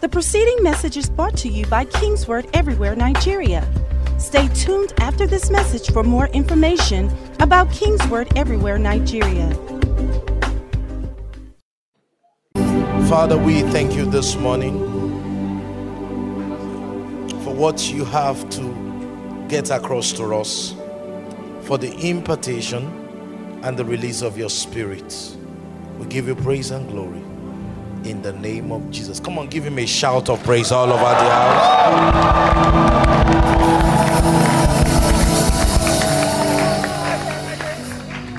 The preceding message is brought to you by Kingsword Everywhere Nigeria. Stay tuned after this message for more information about Kingsword Everywhere Nigeria. Father, we thank you this morning for what you have to get across to us, for the impartation and the release of your spirit. We give you praise and glory in the name of Jesus. Come on, give him a shout of praise all over the house.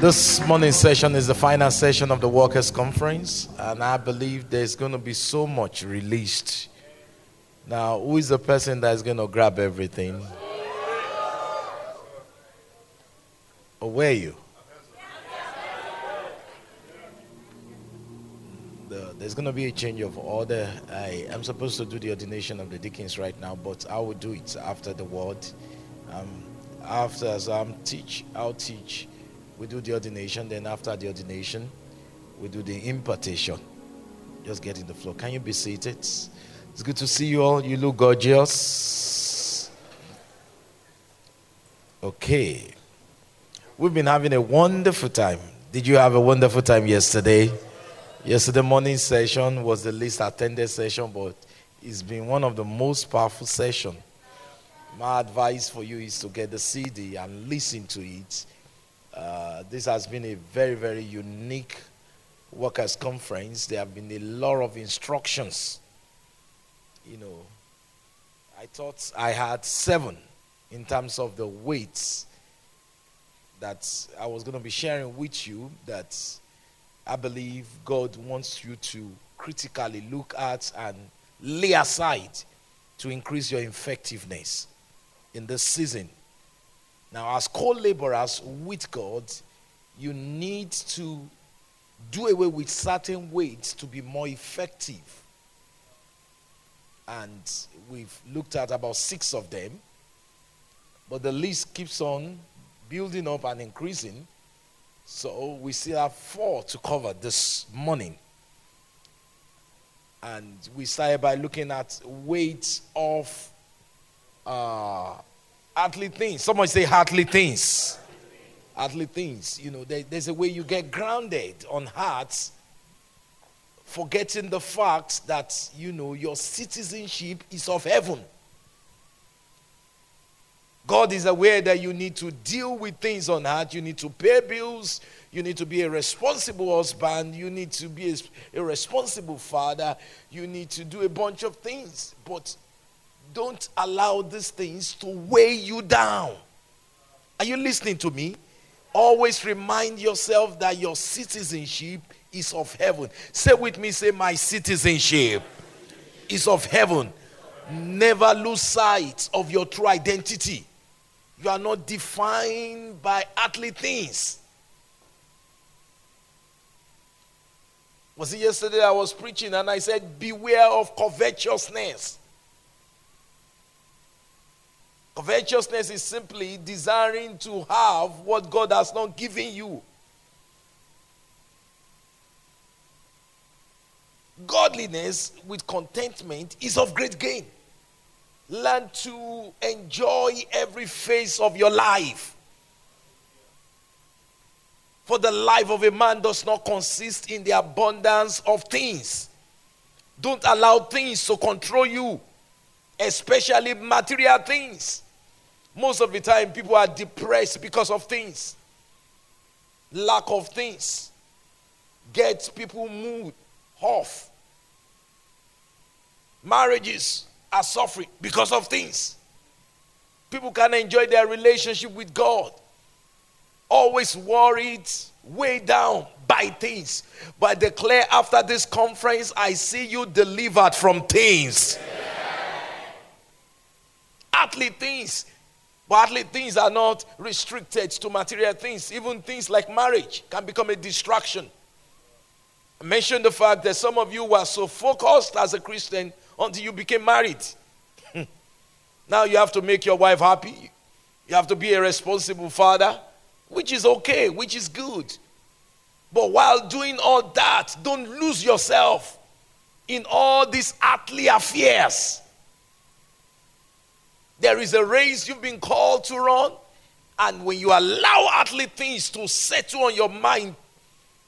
This morning session is the final session of the Workers' Conference, and I believe there's going to be so much released. Now, who is the person that's going to grab everything? Or where are you? There's going to be a change of order. I am supposed to do the ordination of the deacons right now, but I will do it after the word. Um, after as I'm teach, I'll teach. We do the ordination. Then after the ordination, we do the impartation. Just get in the floor. Can you be seated? It's good to see you all. You look gorgeous. Okay. We've been having a wonderful time. Did you have a wonderful time yesterday? Yesterday morning session was the least attended session, but it's been one of the most powerful sessions. My advice for you is to get the CD and listen to it. Uh, this has been a very, very unique workers' conference. There have been a lot of instructions. You know, I thought I had seven in terms of the weights that I was going to be sharing with you. That I believe God wants you to critically look at and lay aside to increase your effectiveness in this season. Now, as co laborers with God, you need to do away with certain weights to be more effective. And we've looked at about six of them, but the list keeps on building up and increasing. So we still have four to cover this morning. And we started by looking at weight of uh, earthly things. Someone say earthly things. Earthly things. You know, there, there's a way you get grounded on hearts, forgetting the fact that, you know, your citizenship is of heaven. God is aware that you need to deal with things on earth. You need to pay bills. You need to be a responsible husband. You need to be a, a responsible father. You need to do a bunch of things. But don't allow these things to weigh you down. Are you listening to me? Always remind yourself that your citizenship is of heaven. Say with me, say, My citizenship is of heaven. Never lose sight of your true identity. You are not defined by earthly things. Was it yesterday I was preaching and I said, Beware of covetousness. Covetousness is simply desiring to have what God has not given you. Godliness with contentment is of great gain. Learn to enjoy every phase of your life. For the life of a man does not consist in the abundance of things. Don't allow things to control you, especially material things. Most of the time, people are depressed because of things, lack of things, gets people mood off. Marriages are suffering because of things. People can enjoy their relationship with God. Always worried, weighed down by things. But I declare after this conference, I see you delivered from things. Earthly things. But earthly things are not restricted to material things. Even things like marriage can become a distraction. I mentioned the fact that some of you were so focused as a Christian until you became married. now you have to make your wife happy. You have to be a responsible father, which is okay, which is good. But while doing all that, don't lose yourself in all these earthly affairs. There is a race you've been called to run, and when you allow earthly things to settle on your mind,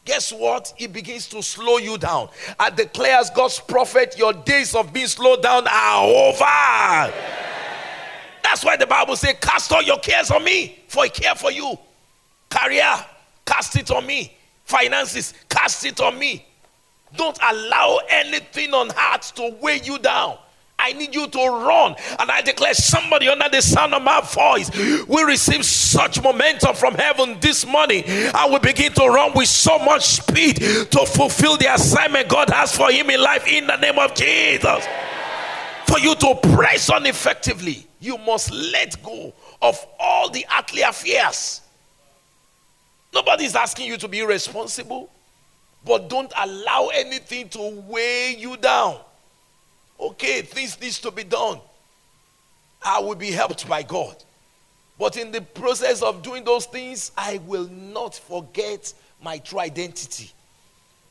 guess what? It begins to slow you down. I declare as God's prophet, your days of being slowed down are over. That's why the Bible says, Cast all your cares on me, for I care for you. Career, cast it on me. Finances, cast it on me. Don't allow anything on heart to weigh you down. I need you to run. And I declare somebody under the sound of my voice will receive such momentum from heaven this morning. I will begin to run with so much speed to fulfill the assignment God has for him in life in the name of Jesus. For you to press on effectively, you must let go of all the earthly affairs. Nobody is asking you to be irresponsible, but don't allow anything to weigh you down. Okay, things needs to be done. I will be helped by God. But in the process of doing those things, I will not forget my true identity.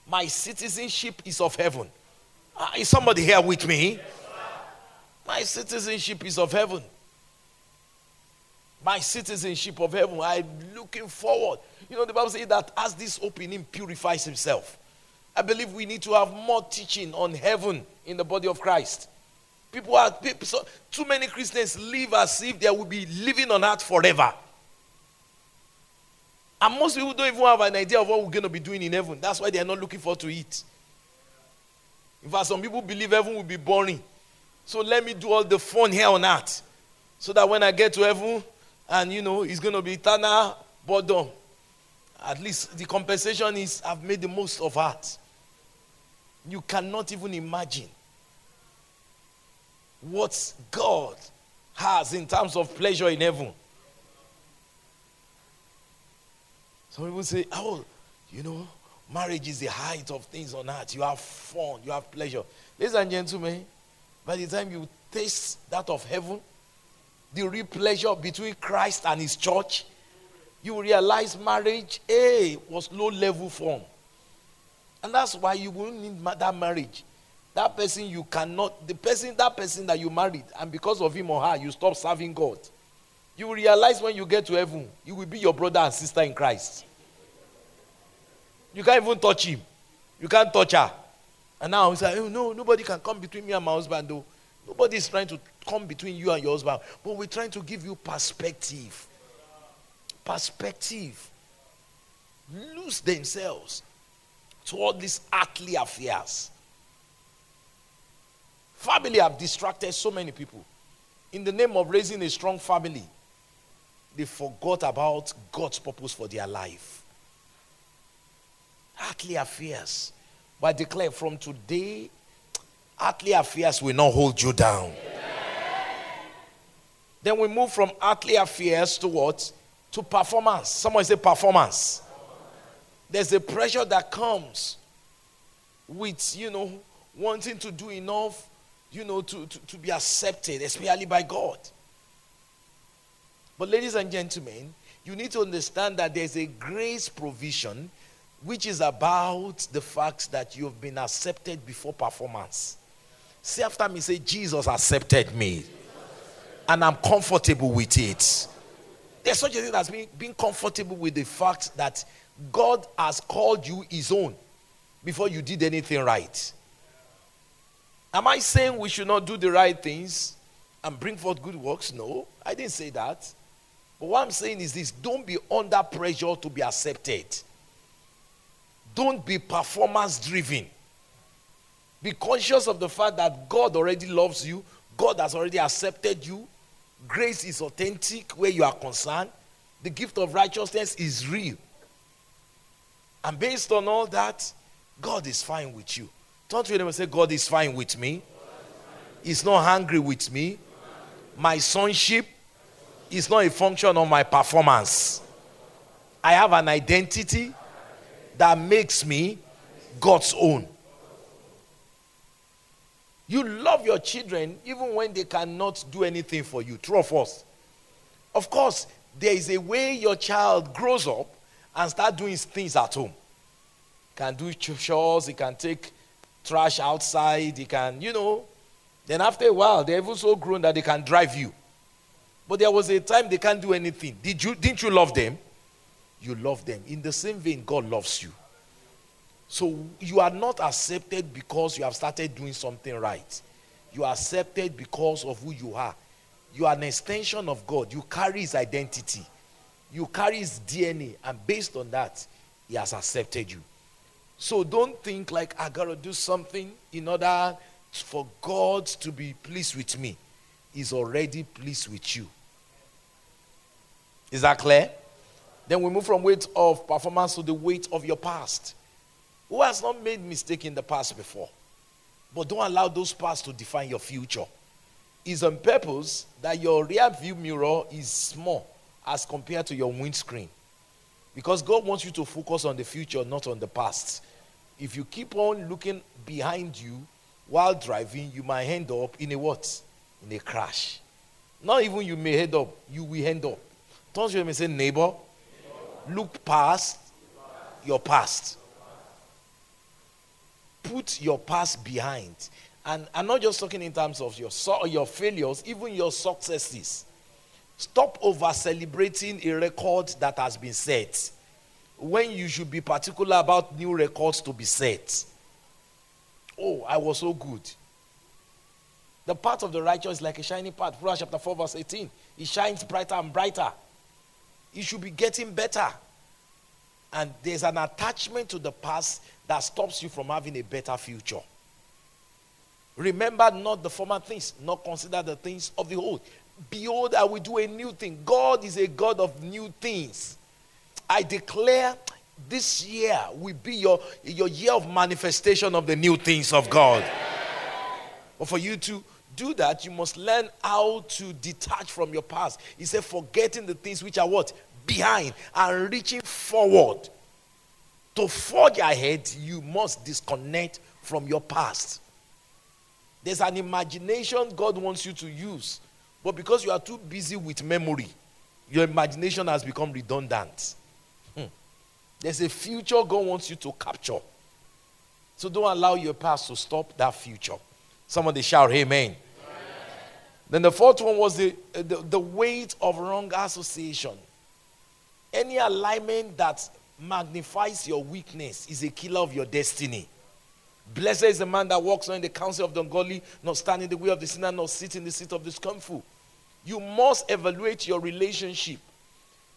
My citizenship is of heaven. Uh, is somebody here with me? My citizenship is of heaven. My citizenship of heaven. I'm looking forward. You know, the Bible says that as this opening purifies himself. I believe we need to have more teaching on heaven in the body of Christ. People are people, so, too many Christians live as if they will be living on earth forever. And most people don't even have an idea of what we're going to be doing in heaven. That's why they are not looking forward to it. In fact, some people believe heaven will be boring. So let me do all the fun here on earth. So that when I get to heaven, and you know, it's going to be eternal boredom. At least the compensation is I've made the most of art. You cannot even imagine what God has in terms of pleasure in heaven. Some people say, oh, you know, marriage is the height of things on earth. You have fun, you have pleasure. Ladies and gentlemen, by the time you taste that of heaven, the real pleasure between Christ and his church, you realize marriage, A, was low level form. And that's why you will need that marriage. That person you cannot, the person, that person that you married, and because of him or her, you stop serving God. You will realize when you get to heaven, you will be your brother and sister in Christ. You can't even touch him. You can't touch her. And now he's like, oh, no, nobody can come between me and my husband, though. Nobody is trying to come between you and your husband. But we're trying to give you perspective. Perspective. Lose themselves to all these earthly affairs. Family have distracted so many people. In the name of raising a strong family, they forgot about God's purpose for their life. Earthly affairs. But I declare from today, earthly affairs will not hold you down. Then we move from earthly affairs to what? To performance. Someone say performance. There's a pressure that comes with, you know, wanting to do enough, you know, to, to, to be accepted, especially by God. But, ladies and gentlemen, you need to understand that there's a grace provision which is about the fact that you've been accepted before performance. Say after me, say, Jesus accepted me. And I'm comfortable with it. There's such a thing as being, being comfortable with the fact that God has called you his own before you did anything right. Am I saying we should not do the right things and bring forth good works? No, I didn't say that. But what I'm saying is this don't be under pressure to be accepted. Don't be performance driven. Be conscious of the fact that God already loves you, God has already accepted you. Grace is authentic where you are concerned. The gift of righteousness is real. And based on all that, God is fine with you. Don't you ever say, God is fine with me? He's not angry with me. My sonship is not a function of my performance. I have an identity that makes me God's own. You love your children even when they cannot do anything for you. True of us. Of course, there is a way your child grows up and start doing things at home. Can do chores, he can take trash outside, he can, you know. Then after a while, they're even so grown that they can drive you. But there was a time they can't do anything. Did you, didn't you love them? You love them. In the same vein, God loves you. So you are not accepted because you have started doing something right. You are accepted because of who you are. You are an extension of God. You carry his identity. You carry his DNA. And based on that, he has accepted you. So don't think like I gotta do something in order for God to be pleased with me. He's already pleased with you. Is that clear? Then we move from weight of performance to the weight of your past. Who has not made mistake in the past before? But don't allow those past to define your future. It's on purpose that your rear view mirror is small as compared to your windscreen. Because God wants you to focus on the future, not on the past. If you keep on looking behind you while driving, you might end up in a what? In a crash. Not even you may end up, you will end up. Turn to him say, neighbor, neighbor. look past your past put your past behind. And I'm not just talking in terms of your, your failures, even your successes. Stop over celebrating a record that has been set when you should be particular about new records to be set. Oh, I was so good. The path of the righteous is like a shining path. Proverbs chapter 4, verse 18. It shines brighter and brighter. It should be getting better. And there's an attachment to the past that stops you from having a better future. Remember not the former things, nor consider the things of the old. Behold, I will do a new thing. God is a God of new things. I declare this year will be your, your year of manifestation of the new things of God. But for you to do that, you must learn how to detach from your past. He said, forgetting the things which are what? Behind and reaching forward to forge ahead, you must disconnect from your past. There's an imagination God wants you to use, but because you are too busy with memory, your imagination has become redundant. Hmm. There's a future God wants you to capture. So don't allow your past to stop that future. Somebody shout, Amen. amen. Then the fourth one was the, the, the weight of wrong association. Any alignment that magnifies your weakness is a killer of your destiny. Blessed is the man that walks not in the counsel of the ungodly, not stand in the way of the sinner, nor sit in the seat of the scornful. You must evaluate your relationship.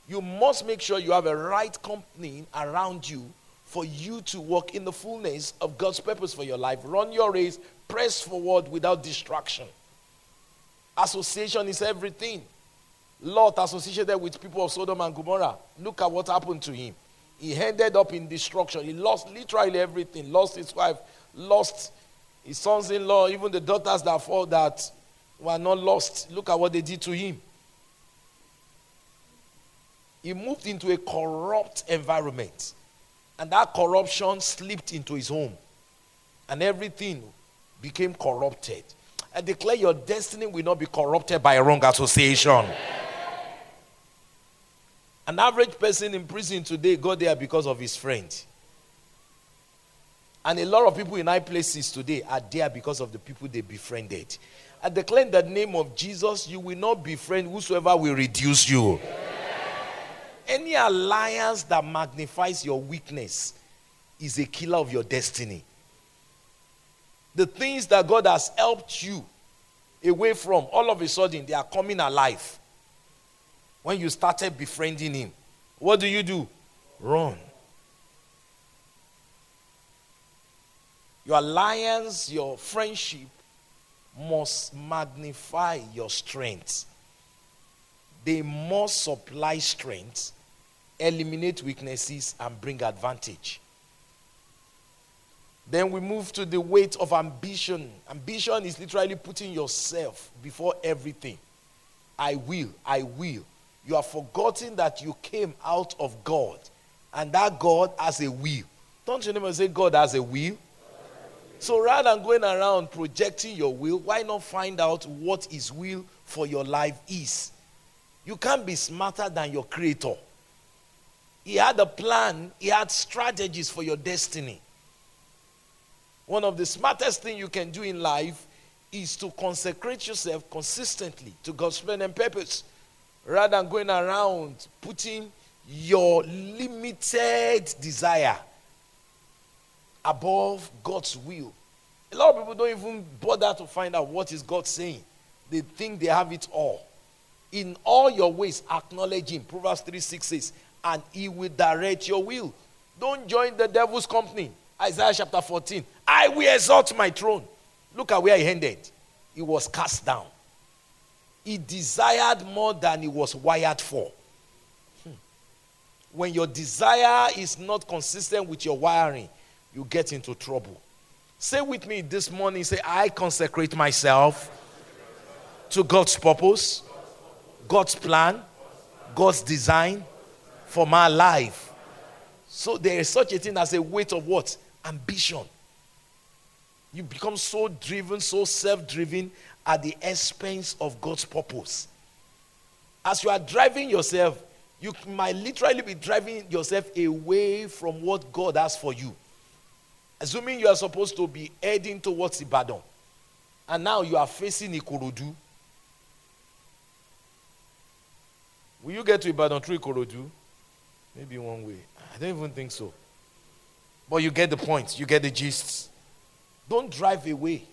You must make sure you have a right company around you for you to walk in the fullness of God's purpose for your life. Run your race, press forward without distraction. Association is everything. Lot associated with people of Sodom and Gomorrah. Look at what happened to him he ended up in destruction. He lost literally everything. Lost his wife, lost his sons-in-law, even the daughters that fall that were not lost. Look at what they did to him. He moved into a corrupt environment. And that corruption slipped into his home. And everything became corrupted. I declare your destiny will not be corrupted by a wrong association. An average person in prison today got there because of his friend. And a lot of people in high places today are there because of the people they befriended. I declare in the name of Jesus, you will not befriend whosoever will reduce you. Any alliance that magnifies your weakness is a killer of your destiny. The things that God has helped you away from, all of a sudden, they are coming alive when you started befriending him, what do you do? Run. Your alliance, your friendship must magnify your strength. They must supply strength, eliminate weaknesses, and bring advantage. Then we move to the weight of ambition. Ambition is literally putting yourself before everything. I will, I will you have forgotten that you came out of God and that God has a will. Don't you never say God has a will? So rather than going around projecting your will, why not find out what His will for your life is? You can't be smarter than your Creator. He had a plan, He had strategies for your destiny. One of the smartest things you can do in life is to consecrate yourself consistently to God's plan and purpose rather than going around putting your limited desire above God's will. A lot of people don't even bother to find out what is God saying. They think they have it all. In all your ways, acknowledge Him. Proverbs 3 6 says, and He will direct your will. Don't join the devil's company. Isaiah chapter 14. I will exalt my throne. Look at where he ended. He was cast down. He desired more than he was wired for. Hmm. When your desire is not consistent with your wiring, you get into trouble. Say with me this morning say, I consecrate myself to God's purpose, God's plan, God's design for my life. So there is such a thing as a weight of what? Ambition. You become so driven, so self driven at the expense of God's purpose. As you are driving yourself, you might literally be driving yourself away from what God has for you. Assuming you are supposed to be heading towards Ibadan, and now you are facing Ikorodu. Will you get to Ibadan through Ikorodu? Maybe one way. I don't even think so. But you get the point, you get the gist. Don't drive away.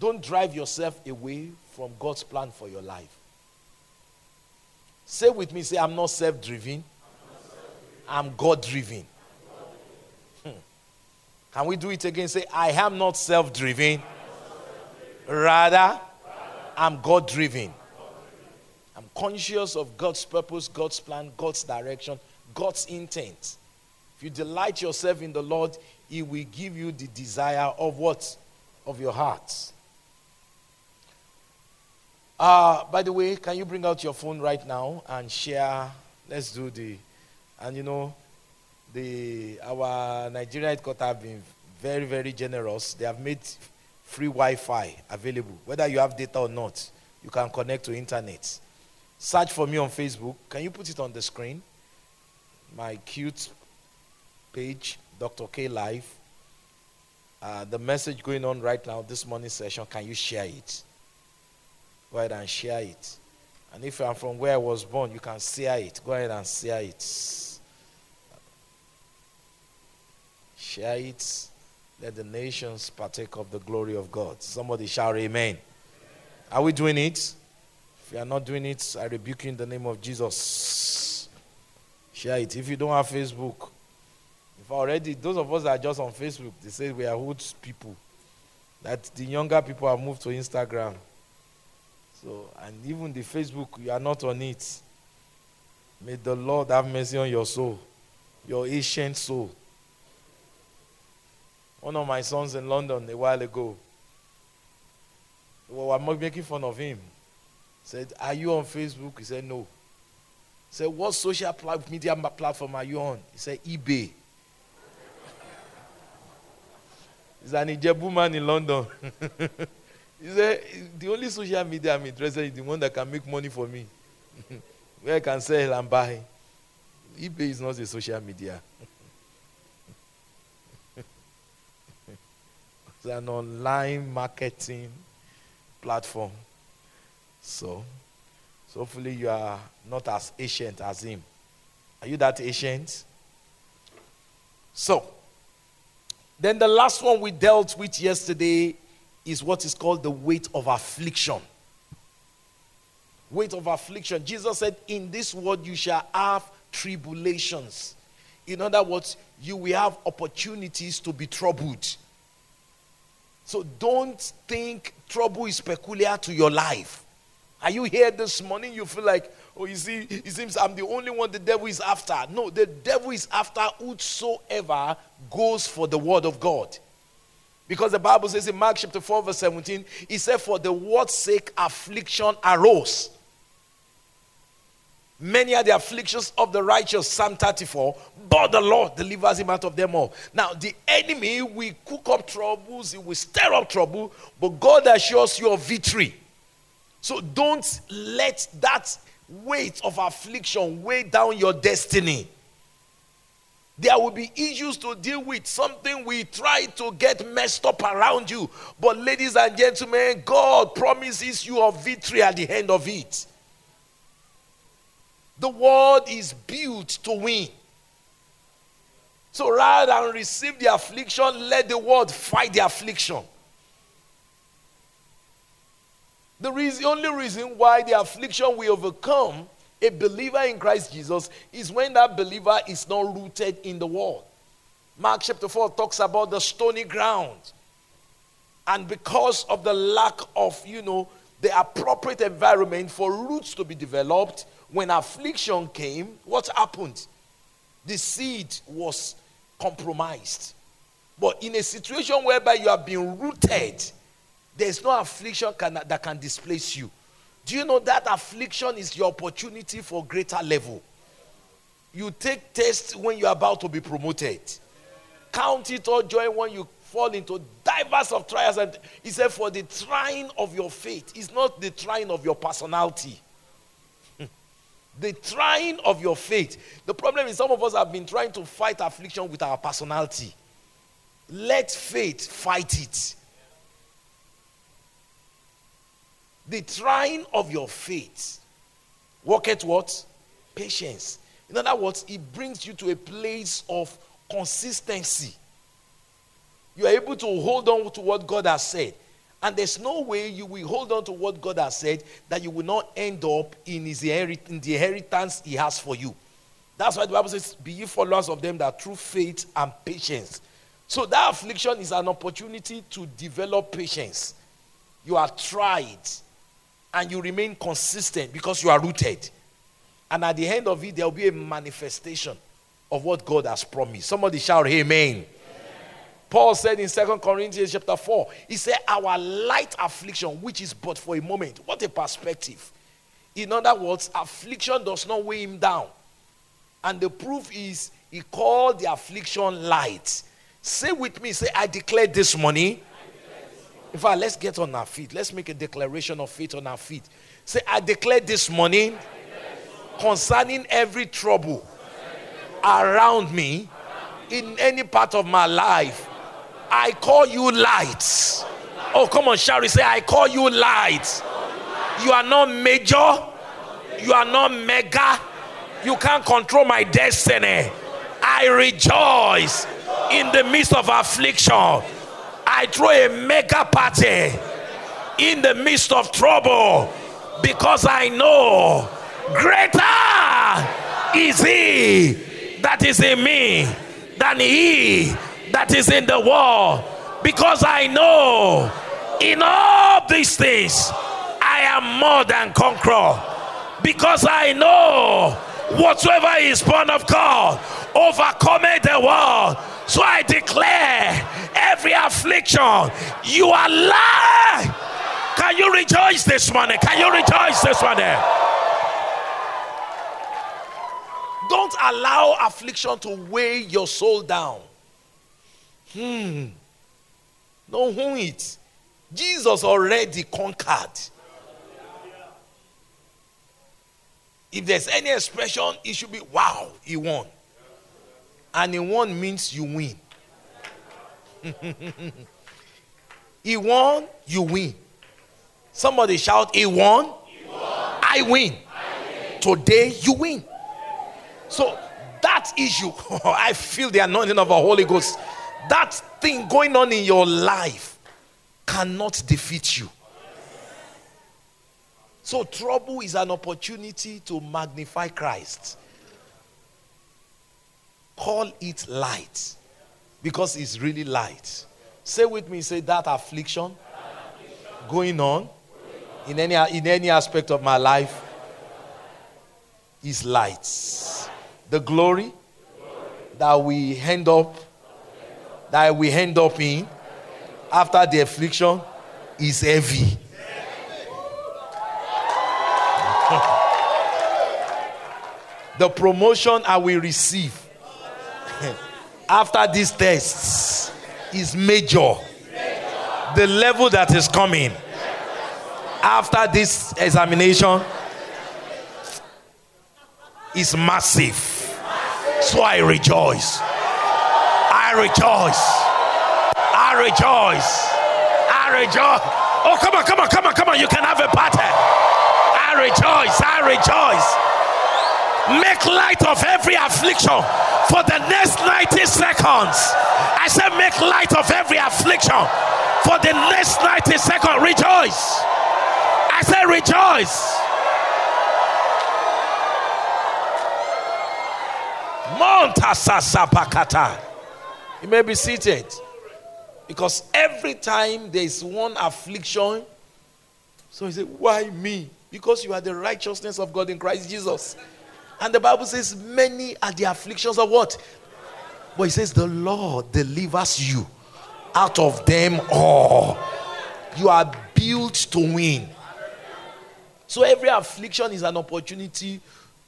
Don't drive yourself away from God's plan for your life. Say with me, say, I'm not self driven, I'm God driven. Can we do it again? Say, I am not self driven, rather, I'm God driven. I'm conscious of God's purpose, God's plan, God's direction, God's intent. If you delight yourself in the Lord, He will give you the desire of what? Of your heart. Uh, by the way, can you bring out your phone right now and share? Let's do the, and you know, the our Nigerian headquarters have been very, very generous. They have made free Wi-Fi available. Whether you have data or not, you can connect to internet. Search for me on Facebook. Can you put it on the screen? my cute page, Dr. K Live. Uh, the message going on right now, this morning session, can you share it? Go ahead and share it. And if I'm from where I was born, you can share it. Go ahead and share it. Share it. Let the nations partake of the glory of God. Somebody shout amen. Are we doing it? If you are not doing it, I rebuke you in the name of Jesus. Share it. If you don't have Facebook, if already those of us that are just on Facebook, they say we are old people. That the younger people have moved to Instagram. So, and even the Facebook, you are not on it. May the Lord have mercy on your soul, your ancient soul. One of my sons in London a while ago, we were making fun of him. Said, Are you on Facebook? He said, No He said, What social media platform are you on? He said, eBay. He's an Ijebu man in London. he said, The only social media I'm interested in is the one that can make money for me, where I can sell and buy. eBay is not a social media. An online marketing platform. So, so hopefully you are not as ancient as him. Are you that ancient? So, then the last one we dealt with yesterday is what is called the weight of affliction. Weight of affliction. Jesus said, In this world you shall have tribulations. In other words, you will have opportunities to be troubled. So don't think trouble is peculiar to your life. Are you here this morning? You feel like, oh, you see, it seems I'm the only one the devil is after. No, the devil is after whosoever goes for the word of God. Because the Bible says in Mark chapter 4, verse 17, he said, For the word's sake, affliction arose. Many are the afflictions of the righteous, Psalm 34, but the Lord delivers him out of them all. Now, the enemy will cook up troubles, he will stir up trouble, but God assures you of victory. So don't let that weight of affliction weigh down your destiny. There will be issues to deal with, something we try to get messed up around you. But, ladies and gentlemen, God promises you a victory at the end of it. The world is built to win. So rather than receive the affliction, let the world fight the affliction. The reason, only reason why the affliction will overcome a believer in Christ Jesus is when that believer is not rooted in the world. Mark chapter 4 talks about the stony ground. And because of the lack of, you know, the appropriate environment for roots to be developed, when affliction came, what happened? The seed was compromised. But in a situation whereby you have been rooted, there's no affliction can, that can displace you. Do you know that affliction is your opportunity for greater level? You take tests when you're about to be promoted. Count it all joy when you fall into diverse of trials. And he said, for the trying of your faith, is not the trying of your personality. Hmm. the trying of your faith. The problem is some of us have been trying to fight affliction with our personality. Let faith fight it. The trying of your faith. Work at what? Patience. In other words, it brings you to a place of consistency. You are able to hold on to what God has said. And there's no way you will hold on to what God has said that you will not end up in, his inherit- in the inheritance He has for you. That's why the Bible says, Be ye followers of them that through faith and patience. So that affliction is an opportunity to develop patience. You are tried and you remain consistent because you are rooted. And at the end of it, there will be a manifestation of what God has promised. Somebody shout, Amen. Paul said in Second Corinthians chapter 4, he said, Our light affliction, which is but for a moment. What a perspective. In other words, affliction does not weigh him down. And the proof is he called the affliction light. Say with me, say, I declare this morning in fact, let's get on our feet. Let's make a declaration of faith on our feet. Say, I declare this morning concerning every trouble around me in any part of my life. I call you light. Oh, come on, Shari, say, I call you light. You are not major, you are not mega, you can't control my destiny. I rejoice in the midst of affliction. I throw a mega party in the midst of trouble because I know greater is He that is in me than He that is in the world. Because I know in all these things I am more than conqueror. Because I know whatsoever is born of God overcometh the world. So I declare every affliction, you are alive. Can you rejoice this morning? Can you rejoice this morning? Don't allow affliction to weigh your soul down. Hmm. Don't own it. Jesus already conquered. If there's any expression, it should be wow, he won. And he won means you win. he won, you win. Somebody shout, He won, he won. I, win. I win. Today you win. So that issue, I feel the anointing of the Holy Ghost. That thing going on in your life cannot defeat you. So trouble is an opportunity to magnify Christ. Call it light because it's really light. Say with me, say that affliction, going on in any, in any aspect of my life is light. The glory that we end up, that we end up in after the affliction is heavy. the promotion I will receive after these tests is major. The level that is coming after this examination is massive. So I rejoice. I rejoice. I rejoice. I rejoice. Oh, come on, come on, come on, come on. You can have a party. I rejoice. I rejoice. Make light of every affliction for the next 90 seconds. I said, make light of every affliction for the next 90 seconds. Rejoice. I said, rejoice. Montasasapakata. You may be seated. Because every time there is one affliction, so he said, Why me? Because you are the righteousness of God in Christ Jesus. And the Bible says, Many are the afflictions of what? But he says, The Lord delivers you out of them all. You are built to win. So every affliction is an opportunity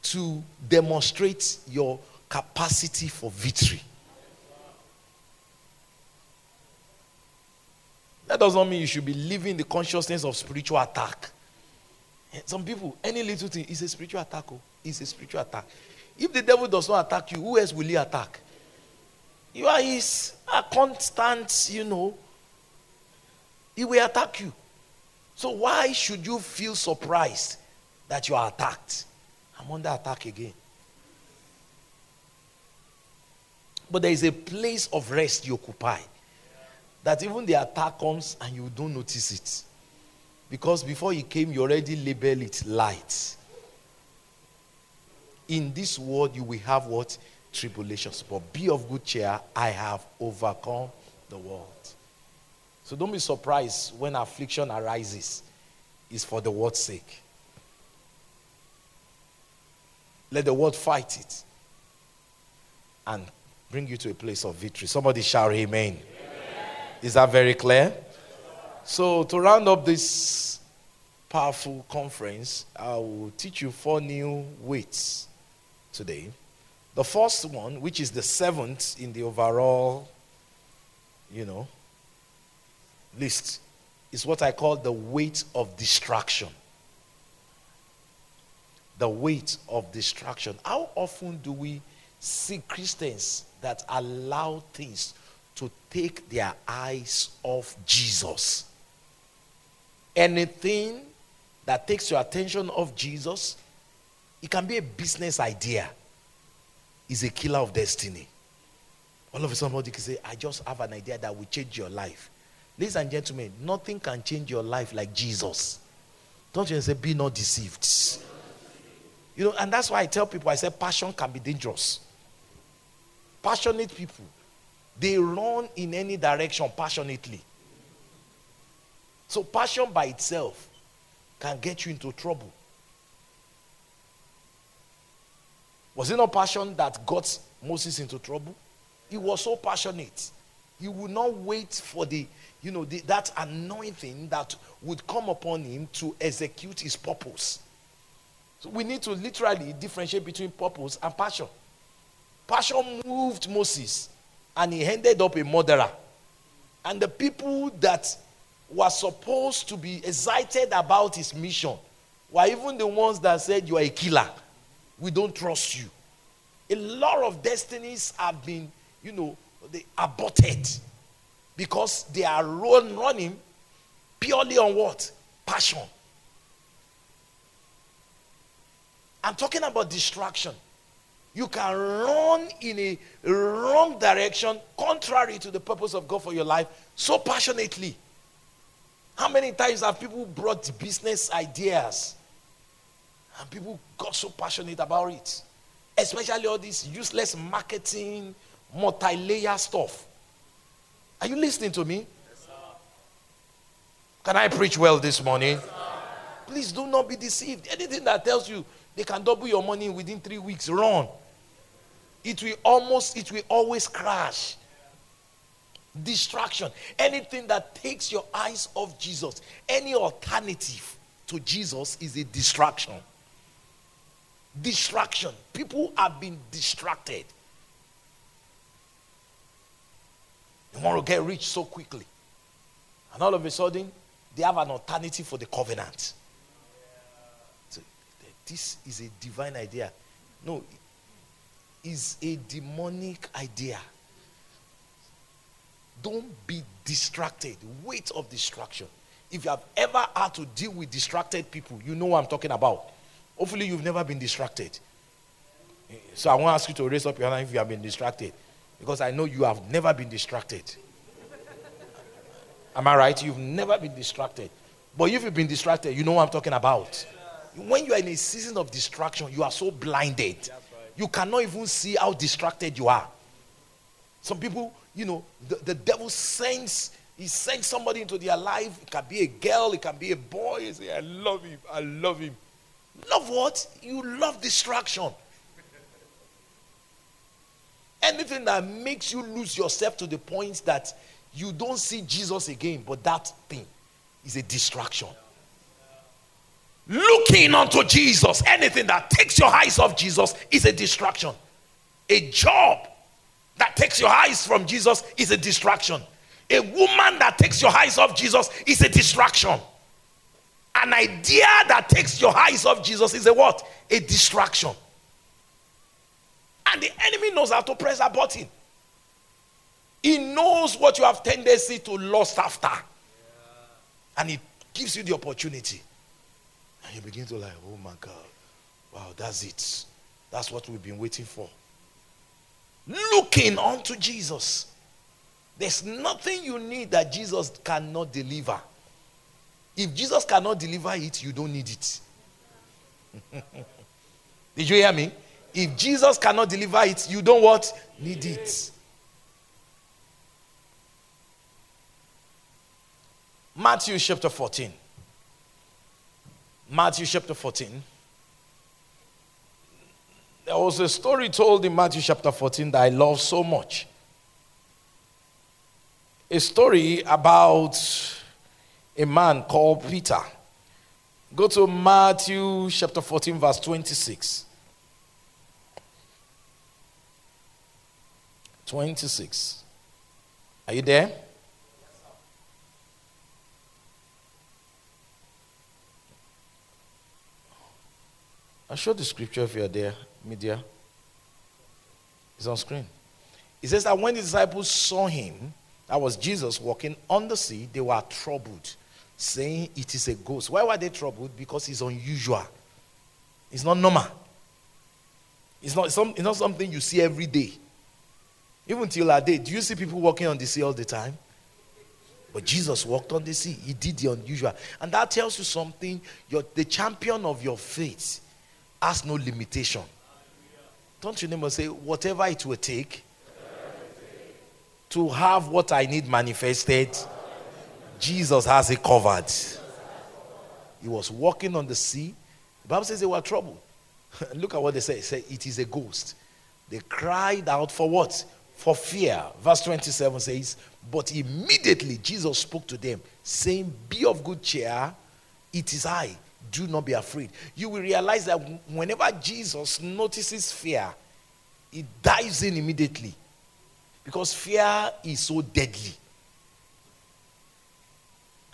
to demonstrate your capacity for victory. That does not mean you should be living the consciousness of spiritual attack. Eh, some people, any little thing is a spiritual attack. Oh, it's a spiritual attack. If the devil does not attack you, who else will he attack? You are his a constant, you know. He will attack you. So why should you feel surprised that you are attacked? I'm under attack again. But there is a place of rest you occupy. That even the attack comes and you don't notice it. Because before he came, you already label it light. In this world, you will have what? Tribulations. But be of good cheer. I have overcome the world. So don't be surprised when affliction arises. It's for the word's sake. Let the word fight it. And bring you to a place of victory. Somebody shout, Amen. amen. Is that very clear? So, to round up this powerful conference, I will teach you four new weights today. The first one, which is the seventh in the overall, you know, list, is what I call the weight of distraction. The weight of distraction. How often do we see Christians that allow things to take their eyes off Jesus. Anything that takes your attention off Jesus, it can be a business idea, is a killer of destiny. All of a sudden, somebody can say, I just have an idea that will change your life. Ladies and gentlemen, nothing can change your life like Jesus. Don't you say, be not deceived. You know, and that's why I tell people, I say, passion can be dangerous. Passionate people, they run in any direction passionately. So, passion by itself can get you into trouble. Was it not passion that got Moses into trouble? He was so passionate. He would not wait for the, you know, the, that anointing that would come upon him to execute his purpose. So we need to literally differentiate between purpose and passion. Passion moved Moses, and he ended up a murderer. And the people that were supposed to be excited about his mission were even the ones that said, You are a killer. We don't trust you. A lot of destinies have been, you know, they aborted because they are run, running purely on what? Passion. I'm talking about distraction you can run in a wrong direction, contrary to the purpose of God for your life, so passionately. How many times have people brought business ideas and people got so passionate about it? Especially all this useless marketing, multi layer stuff. Are you listening to me? Can I preach well this morning? Please do not be deceived. Anything that tells you they can double your money within three weeks, run it will almost, it will always crash. Distraction. Anything that takes your eyes off Jesus, any alternative to Jesus is a distraction. Distraction. People have been distracted. They want to get rich so quickly. And all of a sudden, they have an alternative for the covenant. So, this is a divine idea. No, is a demonic idea. Don't be distracted. Weight of distraction. If you have ever had to deal with distracted people, you know what I'm talking about. Hopefully, you've never been distracted. So I want to ask you to raise up your hand if you have been distracted. Because I know you have never been distracted. Am I right? You've never been distracted. But if you've been distracted, you know what I'm talking about. When you are in a season of distraction, you are so blinded. You cannot even see how distracted you are. Some people, you know, the, the devil sends, he sends somebody into their life. It can be a girl, it can be a boy. You say, I love him, I love him. Love what? You love distraction. Anything that makes you lose yourself to the point that you don't see Jesus again, but that thing is a distraction. Looking unto Jesus, anything that takes your eyes off Jesus is a distraction. A job that takes your eyes from Jesus is a distraction. A woman that takes your eyes off Jesus is a distraction. An idea that takes your eyes off Jesus is a what? A distraction. And the enemy knows how to press a button. He knows what you have tendency to lust after. And he gives you the opportunity. You begin to like, oh my God. Wow, that's it. That's what we've been waiting for. Looking unto Jesus. There's nothing you need that Jesus cannot deliver. If Jesus cannot deliver it, you don't need it. Did you hear me? If Jesus cannot deliver it, you don't what? Need it. Matthew chapter 14. Matthew chapter 14. There was a story told in Matthew chapter 14 that I love so much. A story about a man called Peter. Go to Matthew chapter 14, verse 26. 26. Are you there? I'll show the scripture if you're there, media. It's on screen. It says that when the disciples saw him, that was Jesus walking on the sea, they were troubled, saying it is a ghost. Why were they troubled? Because it's unusual. It's not normal. It's not, some, it's not something you see every day. Even till our day, do you see people walking on the sea all the time? But Jesus walked on the sea. He did the unusual. And that tells you something. You're the champion of your faith has no limitation. Don't you never say, whatever it will take to have what I need manifested, Jesus has it covered. He was walking on the sea. The Bible says they were troubled. Look at what they say. Say it is a ghost. They cried out for what? For fear. Verse 27 says, But immediately Jesus spoke to them, saying, Be of good cheer, it is I do not be afraid. You will realize that whenever Jesus notices fear, he dives in immediately. Because fear is so deadly.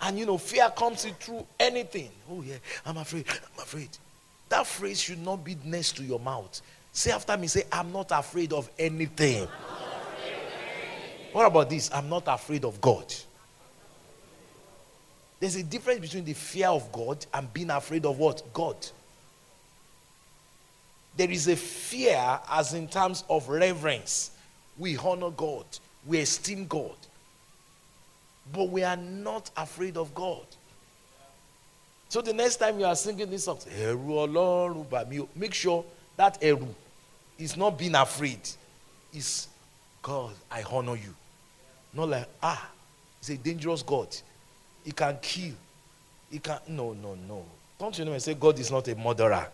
And you know, fear comes through anything. Oh, yeah, I'm afraid, I'm afraid. That phrase should not be next to your mouth. Say after me, say, I'm not afraid of anything. What about this? I'm not afraid of God. There's a difference between the fear of God and being afraid of what? God. There is a fear as in terms of reverence. We honor God, we esteem God, but we are not afraid of God. So the next time you are singing this song, make sure that Eru is not being afraid. It's God, I honor you. Not like, ah, it's a dangerous God. He can kill. He can. No, no, no. Don't you know and say God is not a murderer?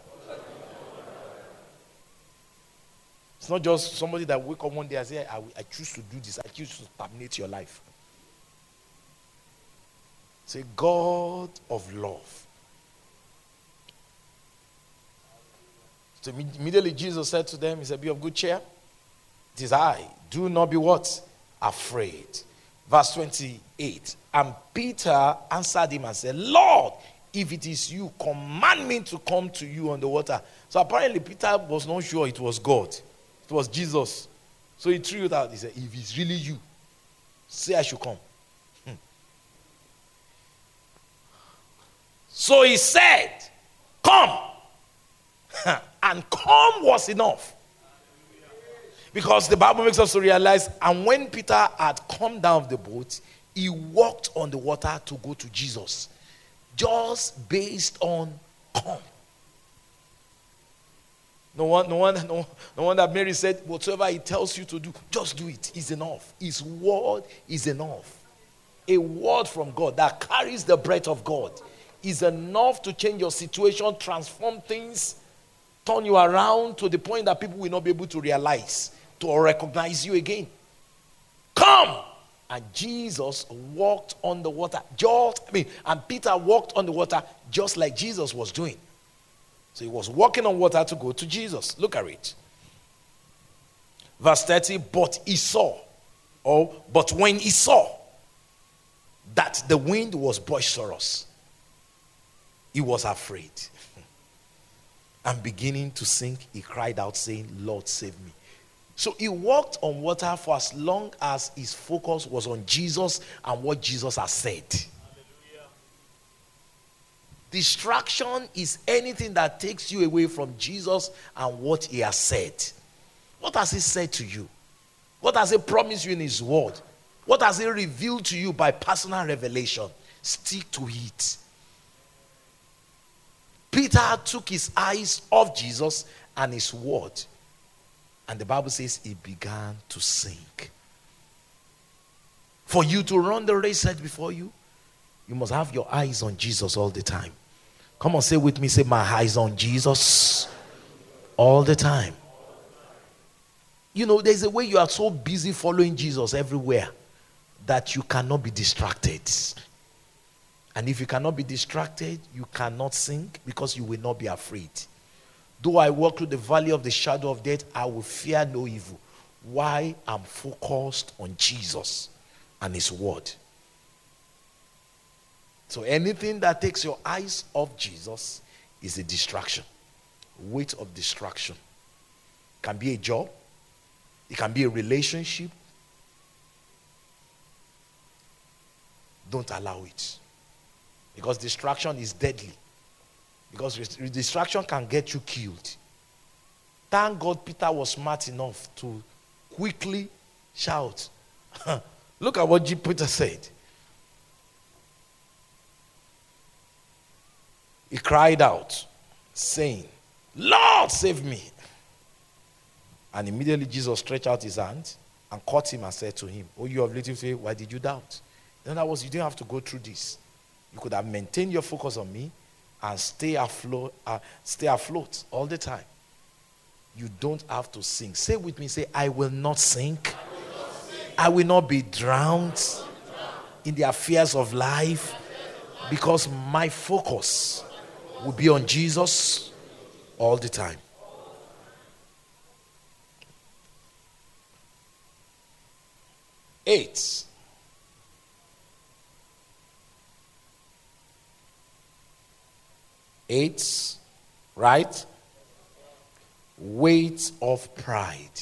It's not just somebody that wake up one day and say, I, I choose to do this. I choose to terminate your life. Say, God of love. So immediately Jesus said to them, He said, Be of good cheer. It is I. Do not be what? Afraid. Verse 28. And Peter answered him and said, Lord, if it is you, command me to come to you on the water. So apparently, Peter was not sure it was God. It was Jesus. So he threw it out. He said, If it's really you, say I should come. Hmm. So he said, Come. and come was enough. Because the Bible makes us to realize, and when Peter had come down of the boat, he walked on the water to go to Jesus. Just based on come. No one, no one, no, no one that Mary said, whatever he tells you to do, just do it. it. Is enough. His word is enough. A word from God that carries the breath of God is enough to change your situation, transform things, turn you around to the point that people will not be able to realize, to recognize you again. Come! And Jesus walked on the water. Just, I mean, and Peter walked on the water just like Jesus was doing. So he was walking on water to go to Jesus. Look at it. Verse 30, but he saw, oh, but when he saw that the wind was boisterous, he was afraid. and beginning to sink, he cried out, saying, Lord, save me. So he walked on water for as long as his focus was on Jesus and what Jesus has said. Distraction is anything that takes you away from Jesus and what he has said. What has he said to you? What has he promised you in his word? What has he revealed to you by personal revelation? Stick to it. Peter took his eyes off Jesus and his word. And the Bible says he began to sink. For you to run the race set before you, you must have your eyes on Jesus all the time. Come on, say with me, say, My eyes on Jesus all the time. You know, there's a way you are so busy following Jesus everywhere that you cannot be distracted. And if you cannot be distracted, you cannot sink because you will not be afraid. Though I walk through the valley of the shadow of death, I will fear no evil. Why? I'm focused on Jesus and His Word. So anything that takes your eyes off Jesus is a distraction. Weight of distraction. It can be a job, it can be a relationship. Don't allow it. Because distraction is deadly. Because distraction can get you killed. Thank God Peter was smart enough to quickly shout. Look at what Peter said. He cried out, saying, Lord, save me. And immediately Jesus stretched out his hand and caught him and said to him, Oh, you have little faith, why did you doubt? In other words, you didn't have to go through this. You could have maintained your focus on me and stay afloat, uh, stay afloat all the time. You don't have to sink. Say with me, say, I will not sink. I will not, sink. I will not be drowned in the affairs of life because my focus will be on Jesus all the time. Eight. Eight, right? Weight of pride.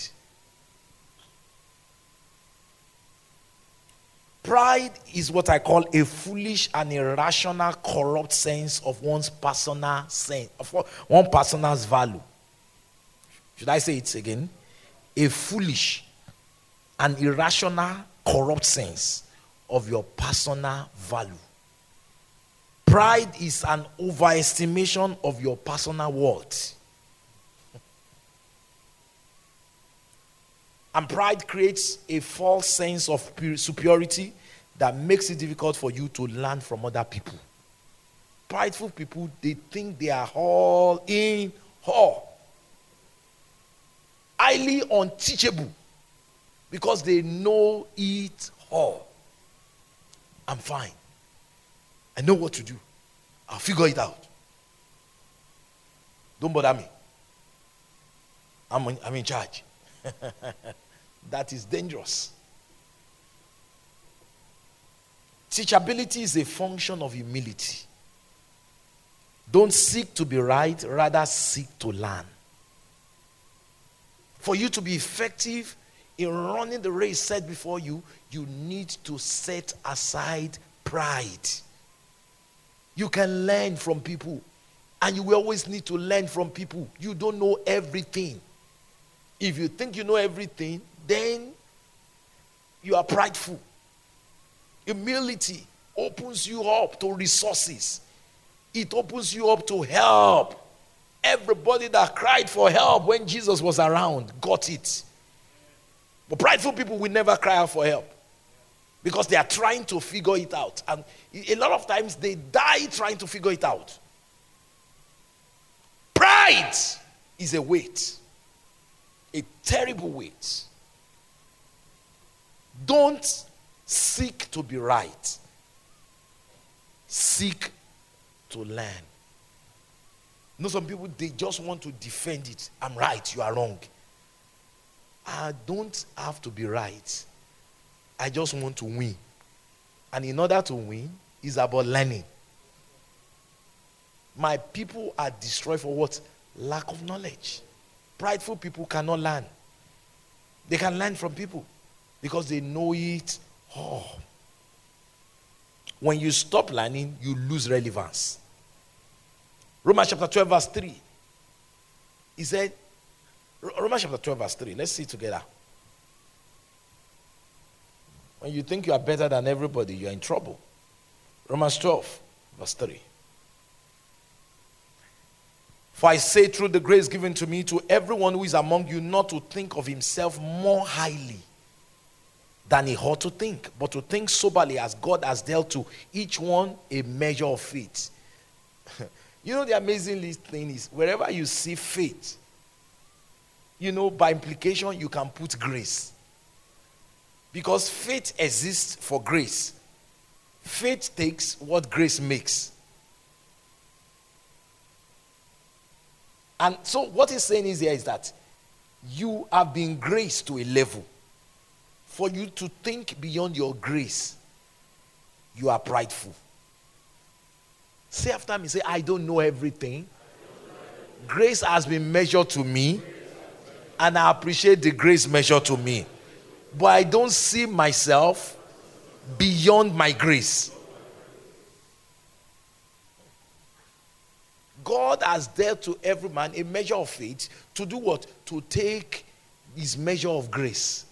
Pride is what I call a foolish and irrational, corrupt sense of one's personal sense, of one person's value. Should I say it again? A foolish and irrational, corrupt sense of your personal value. Pride is an overestimation of your personal worth. And pride creates a false sense of superiority that makes it difficult for you to learn from other people. Prideful people, they think they are all in all. Highly unteachable because they know it all. I'm fine. I know what to do. I'll figure it out. Don't bother me. I'm in, I'm in charge. that is dangerous. Teachability is a function of humility. Don't seek to be right, rather seek to learn. For you to be effective in running the race set before you, you need to set aside pride. You can learn from people, and you will always need to learn from people. You don't know everything. If you think you know everything, then you are prideful. Humility opens you up to resources, it opens you up to help. Everybody that cried for help when Jesus was around got it. But prideful people will never cry out for help because they are trying to figure it out. And a lot of times they die trying to figure it out. Pride is a weight, a terrible weight. Don't seek to be right, seek to learn. You know, some people they just want to defend it. I'm right, you are wrong. I don't have to be right. I just want to win. And in order to win, it's about learning. My people are destroyed for what? Lack of knowledge. Prideful people cannot learn. They can learn from people because they know it all. When you stop learning, you lose relevance. Romans chapter 12, verse 3. He said, Romans chapter 12, verse 3. Let's see together. When you think you are better than everybody, you are in trouble. Romans 12, verse 3. For I say, through the grace given to me, to everyone who is among you, not to think of himself more highly than he ought to think, but to think soberly as God has dealt to each one a measure of faith. you know, the amazing thing is, wherever you see faith, you know, by implication, you can put grace. Because faith exists for grace. Faith takes what grace makes. And so, what he's saying is here is that you have been graced to a level. For you to think beyond your grace, you are prideful. Say after me, say, I don't know everything. Grace has been measured to me and I appreciate the grace measured to me. But I don't see myself beyond my grace. God has dealt to every man a measure of faith to do what? To take his measure of grace.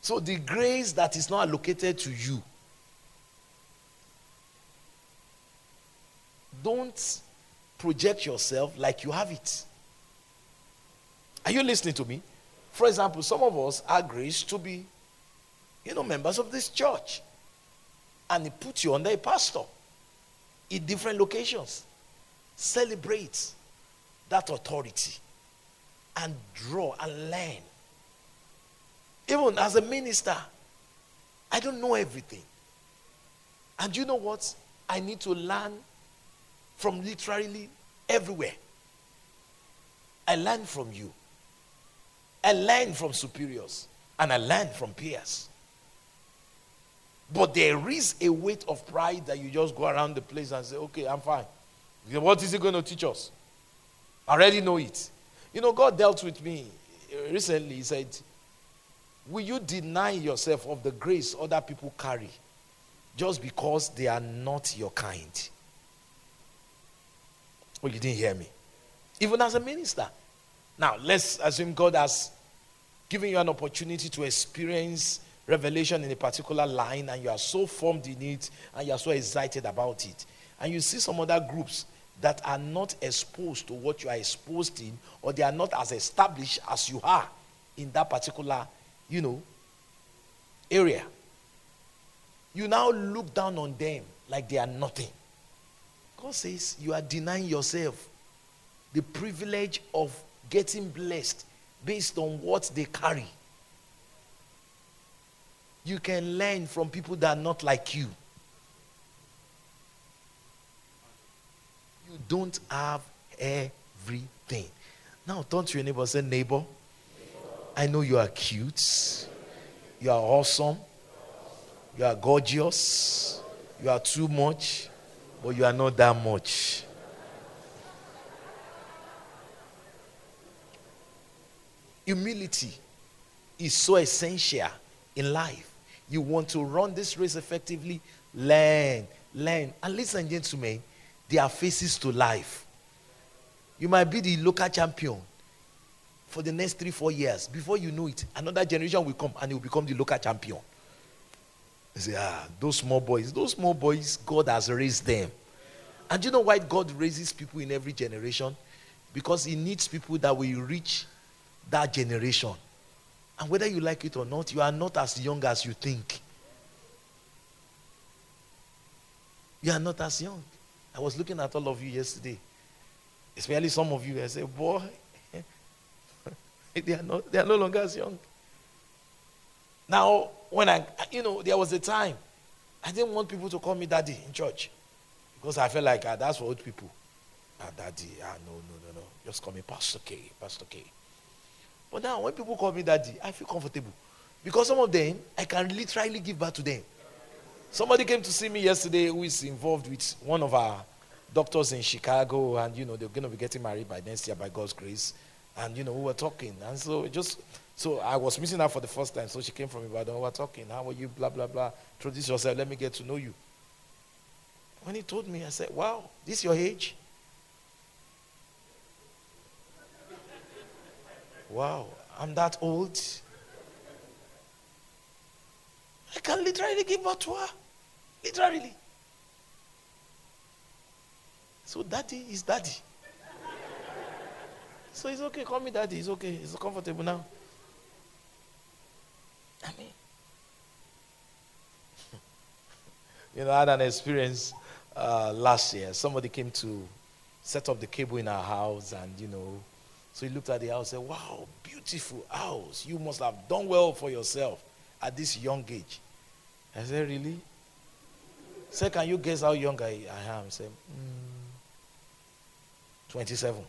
So the grace that is not allocated to you, don't project yourself like you have it. Are you listening to me? For example, some of us are graced to be, you know, members of this church. And he puts you under a pastor in different locations. Celebrate that authority and draw and learn. Even as a minister, I don't know everything. And you know what? I need to learn from literally everywhere. I learn from you. I learn from superiors and I learn from peers. But there is a weight of pride that you just go around the place and say, okay, I'm fine. What is he going to teach us? I already know it. You know, God dealt with me uh, recently. He said, Will you deny yourself of the grace other people carry just because they are not your kind? Well, you didn't hear me. Even as a minister. Now, let's assume God has given you an opportunity to experience revelation in a particular line, and you are so formed in it, and you are so excited about it. And you see some other groups that are not exposed to what you are exposed in, or they are not as established as you are in that particular, you know, area. You now look down on them like they are nothing. God says you are denying yourself the privilege of getting blessed based on what they carry. You can learn from people that are not like you. You don't have everything. Now, turn to your neighbor say, Neighbor, I know you are cute. You are awesome. You are gorgeous. You are too much, but you are not that much. Humility is so essential in life. You want to run this race effectively, learn, learn. And listen, gentlemen, there are faces to life. You might be the local champion for the next three, four years. Before you know it, another generation will come and you will become the local champion. You say, ah, those small boys, those small boys, God has raised them. And you know why God raises people in every generation? Because He needs people that will reach that generation. And whether you like it or not, you are not as young as you think. You are not as young. I was looking at all of you yesterday, especially some of you. I said, Boy, they, are not, they are no longer as young. Now, when I, you know, there was a time I didn't want people to call me daddy in church because I felt like ah, that's for old people. Ah, daddy, ah, no, no, no, no. Just call me Pastor K, Pastor K. But now, when people call me daddy, I feel comfortable because some of them, I can literally give back to them. Somebody came to see me yesterday who is involved with one of our doctors in Chicago, and you know, they're going to be getting married by next year by God's grace. And you know, we were talking, and so just so I was missing her for the first time. So she came from Ibadan. We were talking. How are you? Blah blah blah. Introduce yourself. Let me get to know you. When he told me, I said, "Wow, this your age?" Wow, I'm that old. I can literally give birth to her. Literally. So daddy is daddy. so it's okay. Call me daddy. It's okay. It's comfortable now. I mean, you know, I had an experience uh, last year. Somebody came to set up the cable in our house, and you know, so he looked at the house and said, Wow, beautiful house. You must have done well for yourself at this young age. I said, Really? He said, Can you guess how young I, I am? I said, mm, 27.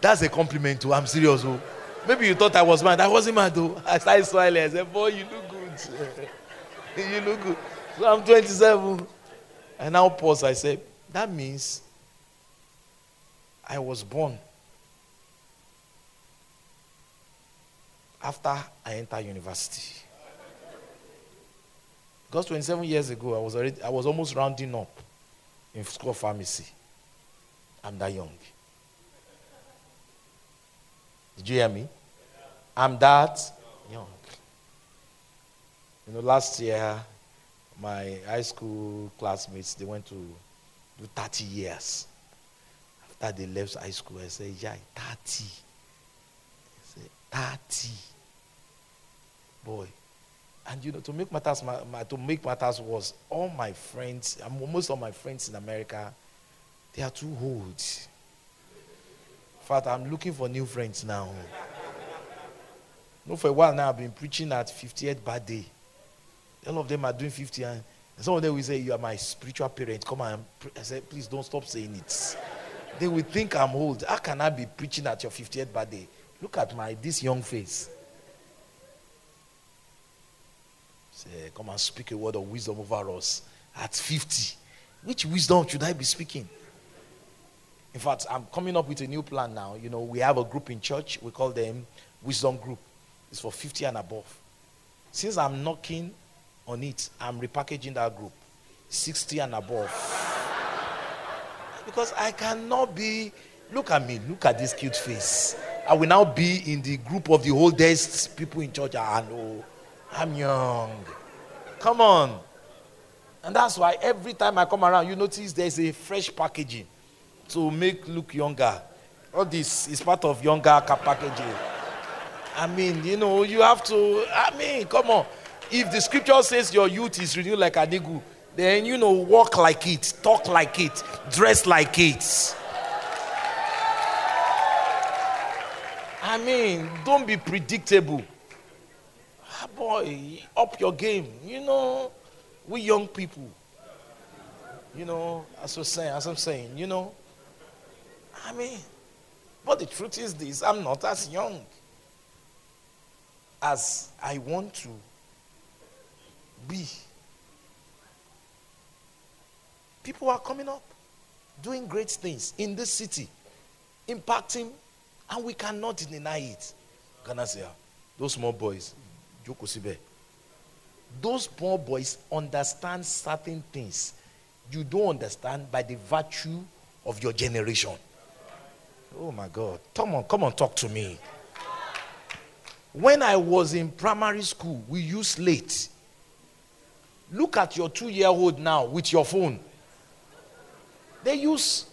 That's a compliment to I'm serious. Oh. Maybe you thought I was mad. I wasn't mad though. I started smiling. I said, Boy, you look good. you look good. So I'm 27. And now pause. I said, That means I was born after I entered university. Because 27 years ago, I was already I was almost rounding up in school of pharmacy. I'm that young. Did you hear me? I'm that young. You know, last year, my high school classmates, they went to do 30 years. After they left high school, I said, yeah, 30. I said, 30. Boy. And you know, to make matters my, my, to make matters worse, all my friends, um, most of my friends in America, they are too old. In fact, I'm looking for new friends now. no, for a while now, I've been preaching at 58th birthday. All of them are doing 50, and some of them will say, You are my spiritual parent. Come on. I said, Please don't stop saying it. They will think I'm old. How can I be preaching at your 50th birthday? Look at my this young face. Say, come and speak a word of wisdom over us at 50. Which wisdom should I be speaking? In fact, I'm coming up with a new plan now. You know, we have a group in church. We call them Wisdom Group. It's for 50 and above. Since I'm knocking on it, I'm repackaging that group. 60 and above. Because I cannot be, look at me, look at this cute face. I will now be in the group of the oldest people in church. Ah, I know. I'm young. Come on. And that's why every time I come around, you notice there's a fresh packaging to make look younger. All this is part of younger packaging. I mean, you know, you have to, I mean, come on. If the scripture says your youth is renewed like an eagle, then, you know, walk like it, talk like it, dress like it. I mean, don't be predictable. Ah, boy, up your game. You know, we young people. You know, as I'm saying, as I'm saying, you know. I mean, but the truth is this: I'm not as young as I want to be. People are coming up, doing great things in this city, impacting And we cannot deny it. Say, ah, those small boys, Jokosibe, those small boys understand certain things you don't understand by the virtue of your generation. Oh my God. Come on, come on, talk to me. When I was in primary school, we used slate. Look at your two year old now with your phone. They use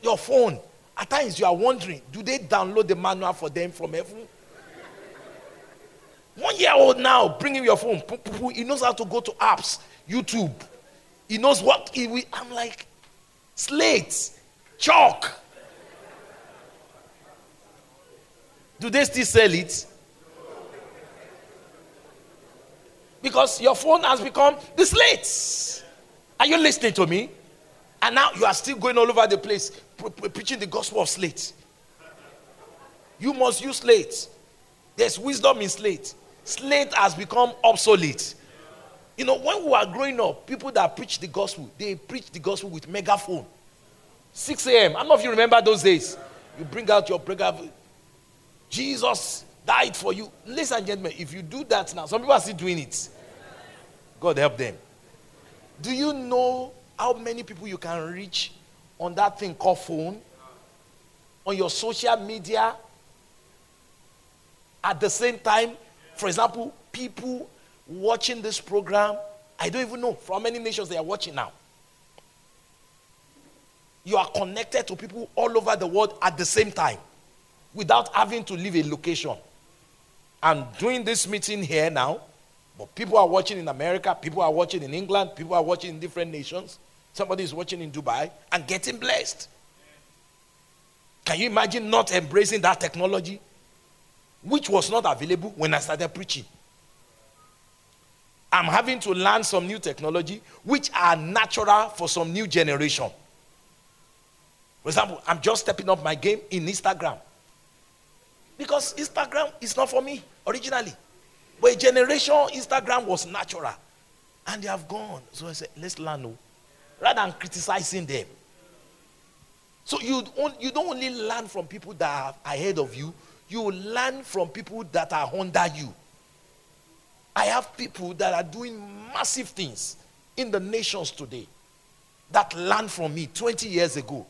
your phone. At times you are wondering, do they download the manual for them from heaven? One year old now, bring him your phone. He knows how to go to apps, YouTube. He knows what he will. I'm like, slate, chalk. Do they still sell it? Because your phone has become the slates. Are you listening to me? And now you are still going all over the place pre- pre- preaching the gospel of slate. You must use slate. There's wisdom in slate. Slate has become obsolete. You know, when we were growing up, people that preach the gospel, they preach the gospel with megaphone. 6 a.m. I don't know if you remember those days. You bring out your megaphone. Jesus died for you. Ladies and gentlemen, if you do that now, some people are still doing it. God help them. Do you know how many people you can reach on that thing called phone? On your social media? At the same time, for example, people watching this program, I don't even know from many nations they are watching now. You are connected to people all over the world at the same time without having to leave a location. I'm doing this meeting here now, but people are watching in America, people are watching in England, people are watching in different nations. Somebody is watching in Dubai and getting blessed. Can you imagine not embracing that technology, which was not available when I started preaching? I'm having to learn some new technology which are natural for some new generation. For example, I'm just stepping up my game in Instagram. Because Instagram is not for me originally. But generation, Instagram was natural. And they have gone. So I said, let's learn. Oh. Rather than criticizing them. So you, you don't only learn from people that are ahead of you, you learn from people that are under you. I have people that are doing massive things in the nations today that learned from me 20 years ago,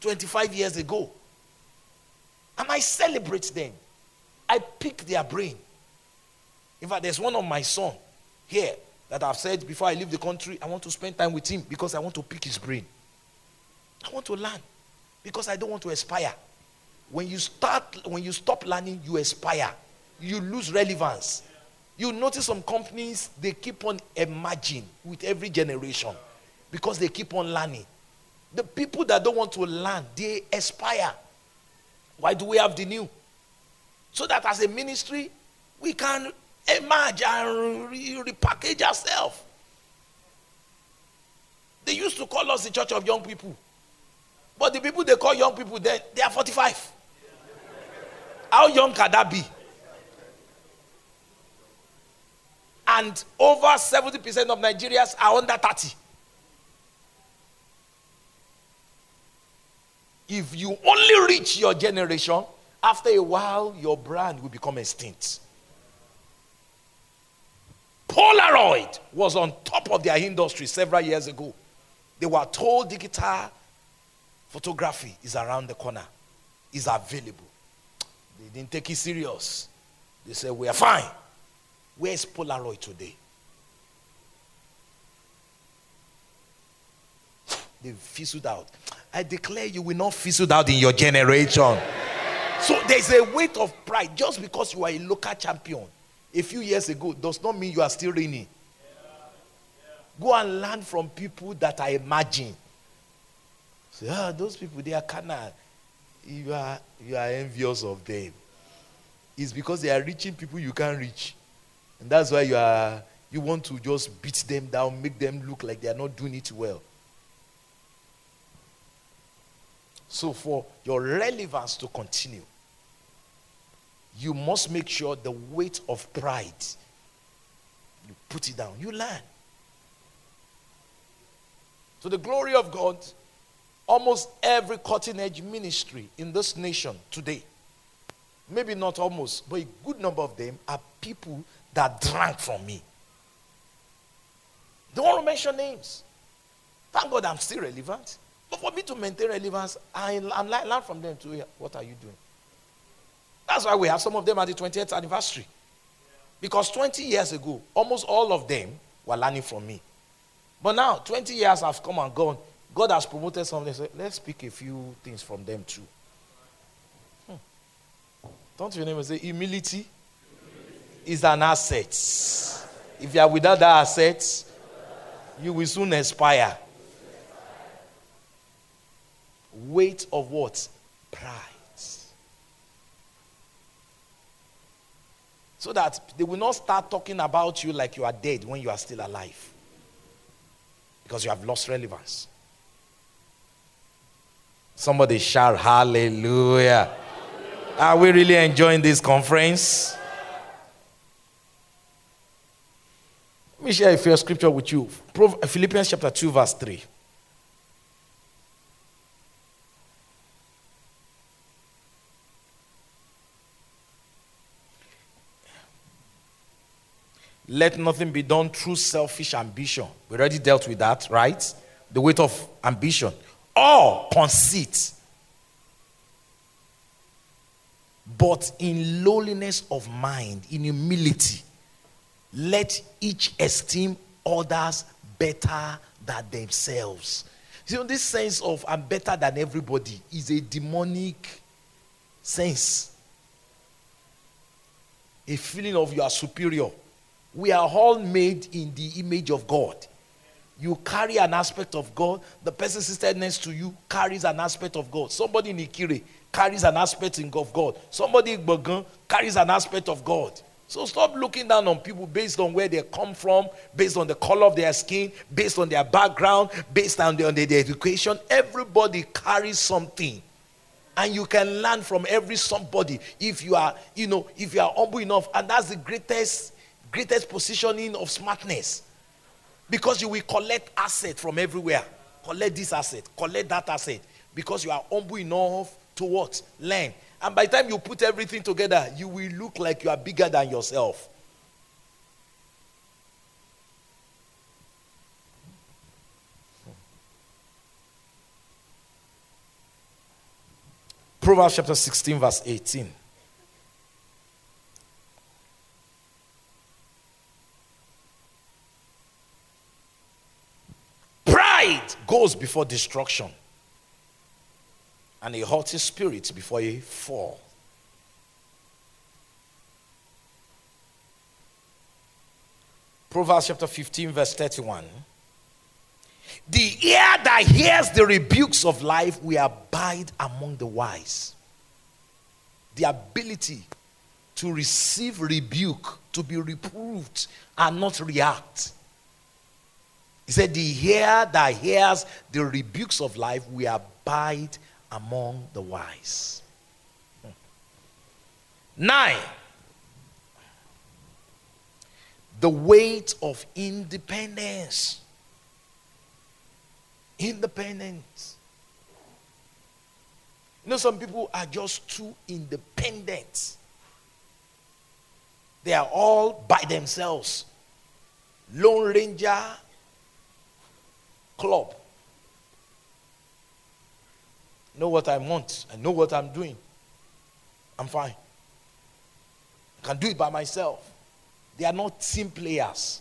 25 years ago. And I celebrate them. I pick their brain. In fact, there's one of my son here that I've said before I leave the country, I want to spend time with him because I want to pick his brain. I want to learn because I don't want to aspire. When you start, when you stop learning, you aspire. You lose relevance. You notice some companies, they keep on emerging with every generation because they keep on learning. The people that don't want to learn, they aspire. Why do we have the new? So that as a ministry, we can emerge and re- repackage ourselves. They used to call us the church of young people. But the people they call young people, then they are 45. How young can that be? and over 70% of Nigerians are under 30. If you only reach your generation, after a while, your brand will become extinct. Polaroid was on top of their industry several years ago. They were told digital photography is around the corner, is available. They didn't take it serious. They said, We are fine. Where's Polaroid today? They fizzled out. I declare you will not fizzle out in your generation. So there's a weight of pride. Just because you are a local champion a few years ago does not mean you are still reigning. Go and learn from people that are emerging. Say, ah, those people, they are carnal. You are, you are envious of them. It's because they are reaching people you can't reach. And that's why you are you want to just beat them down, make them look like they are not doing it well. So for your relevance to continue, you must make sure the weight of pride you put it down. You learn. So the glory of God, almost every cutting edge ministry in this nation today maybe not almost, but a good number of them are people that drank from me. Don't want to mention names. Thank God I'm still relevant. But for me to maintain relevance, I, learn from them too. What are you doing? That's why we have some of them at the 20th anniversary. Because 20 years ago, almost all of them were learning from me. But now, 20 years have come and gone. God has promoted some of them. So let's pick a few things from them too. Hmm. Don't you name say humility is an asset. If you are without that asset, you will soon expire. Weight of what? Pride. So that they will not start talking about you like you are dead when you are still alive. Because you have lost relevance. Somebody shout hallelujah. Are we really enjoying this conference? Let me share a few scripture with you. Philippians chapter 2, verse 3. Let nothing be done through selfish ambition. We already dealt with that, right? The weight of ambition. Or conceit. But in lowliness of mind, in humility, let each esteem others better than themselves. You know, this sense of I'm better than everybody is a demonic sense. A feeling of you are superior. We are all made in the image of God. You carry an aspect of God. The person seated next to you carries an aspect of God. Somebody in Ikire carries an aspect of God. Somebody in Bogan carries an aspect of God. So stop looking down on people based on where they come from, based on the color of their skin, based on their background, based on, on their education. Everybody carries something. And you can learn from every somebody if you are, you know, if you are humble enough. And that's the greatest greatest positioning of smartness. Because you will collect asset from everywhere. Collect this asset, collect that asset. Because you are humble enough to what? Learn. And by the time you put everything together, you will look like you are bigger than yourself. Proverbs chapter 16, verse 18. Goes before destruction, and a haughty spirit before a fall. Proverbs chapter 15, verse 31. The ear that hears the rebukes of life will abide among the wise. The ability to receive rebuke, to be reproved, and not react he said, The ear that hears the rebukes of life will abide among the wise. Hmm. Nine, the weight of independence. Independence. You know, some people are just too independent. They are all by themselves. Lone Ranger, club. Know what I want. I know what I'm doing. I'm fine. I can do it by myself. They are not team players.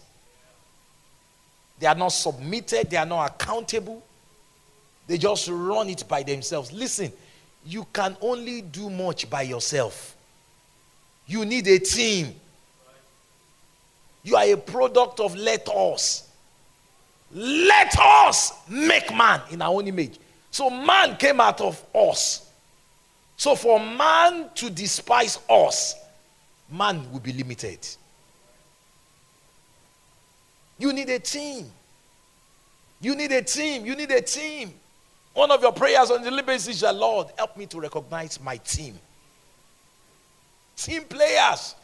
They are not submitted. They are not accountable. They just run it by themselves. Listen, you can only do much by yourself. You need a team. You are a product of let us. Let us make man in our own image. So man came out of us. So for man to despise us, man will be limited. You need a team. You need a team. You need a team. One of your prayers on the basis is, Lord, help me to recognize my team. Team players.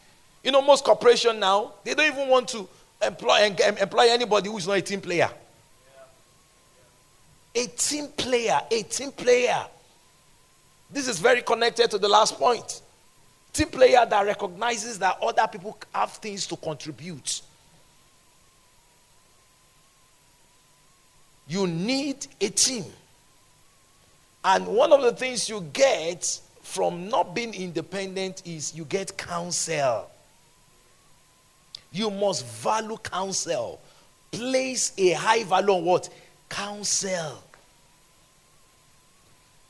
You know, most corporation now, they don't even want to employ, employ anybody who is not a team player. A team player, a team player. This is very connected to the last point. Team player that recognizes that other people have things to contribute. You need a team. And one of the things you get from not being independent is you get counsel. You must value counsel. Place a high value on what? Counsel.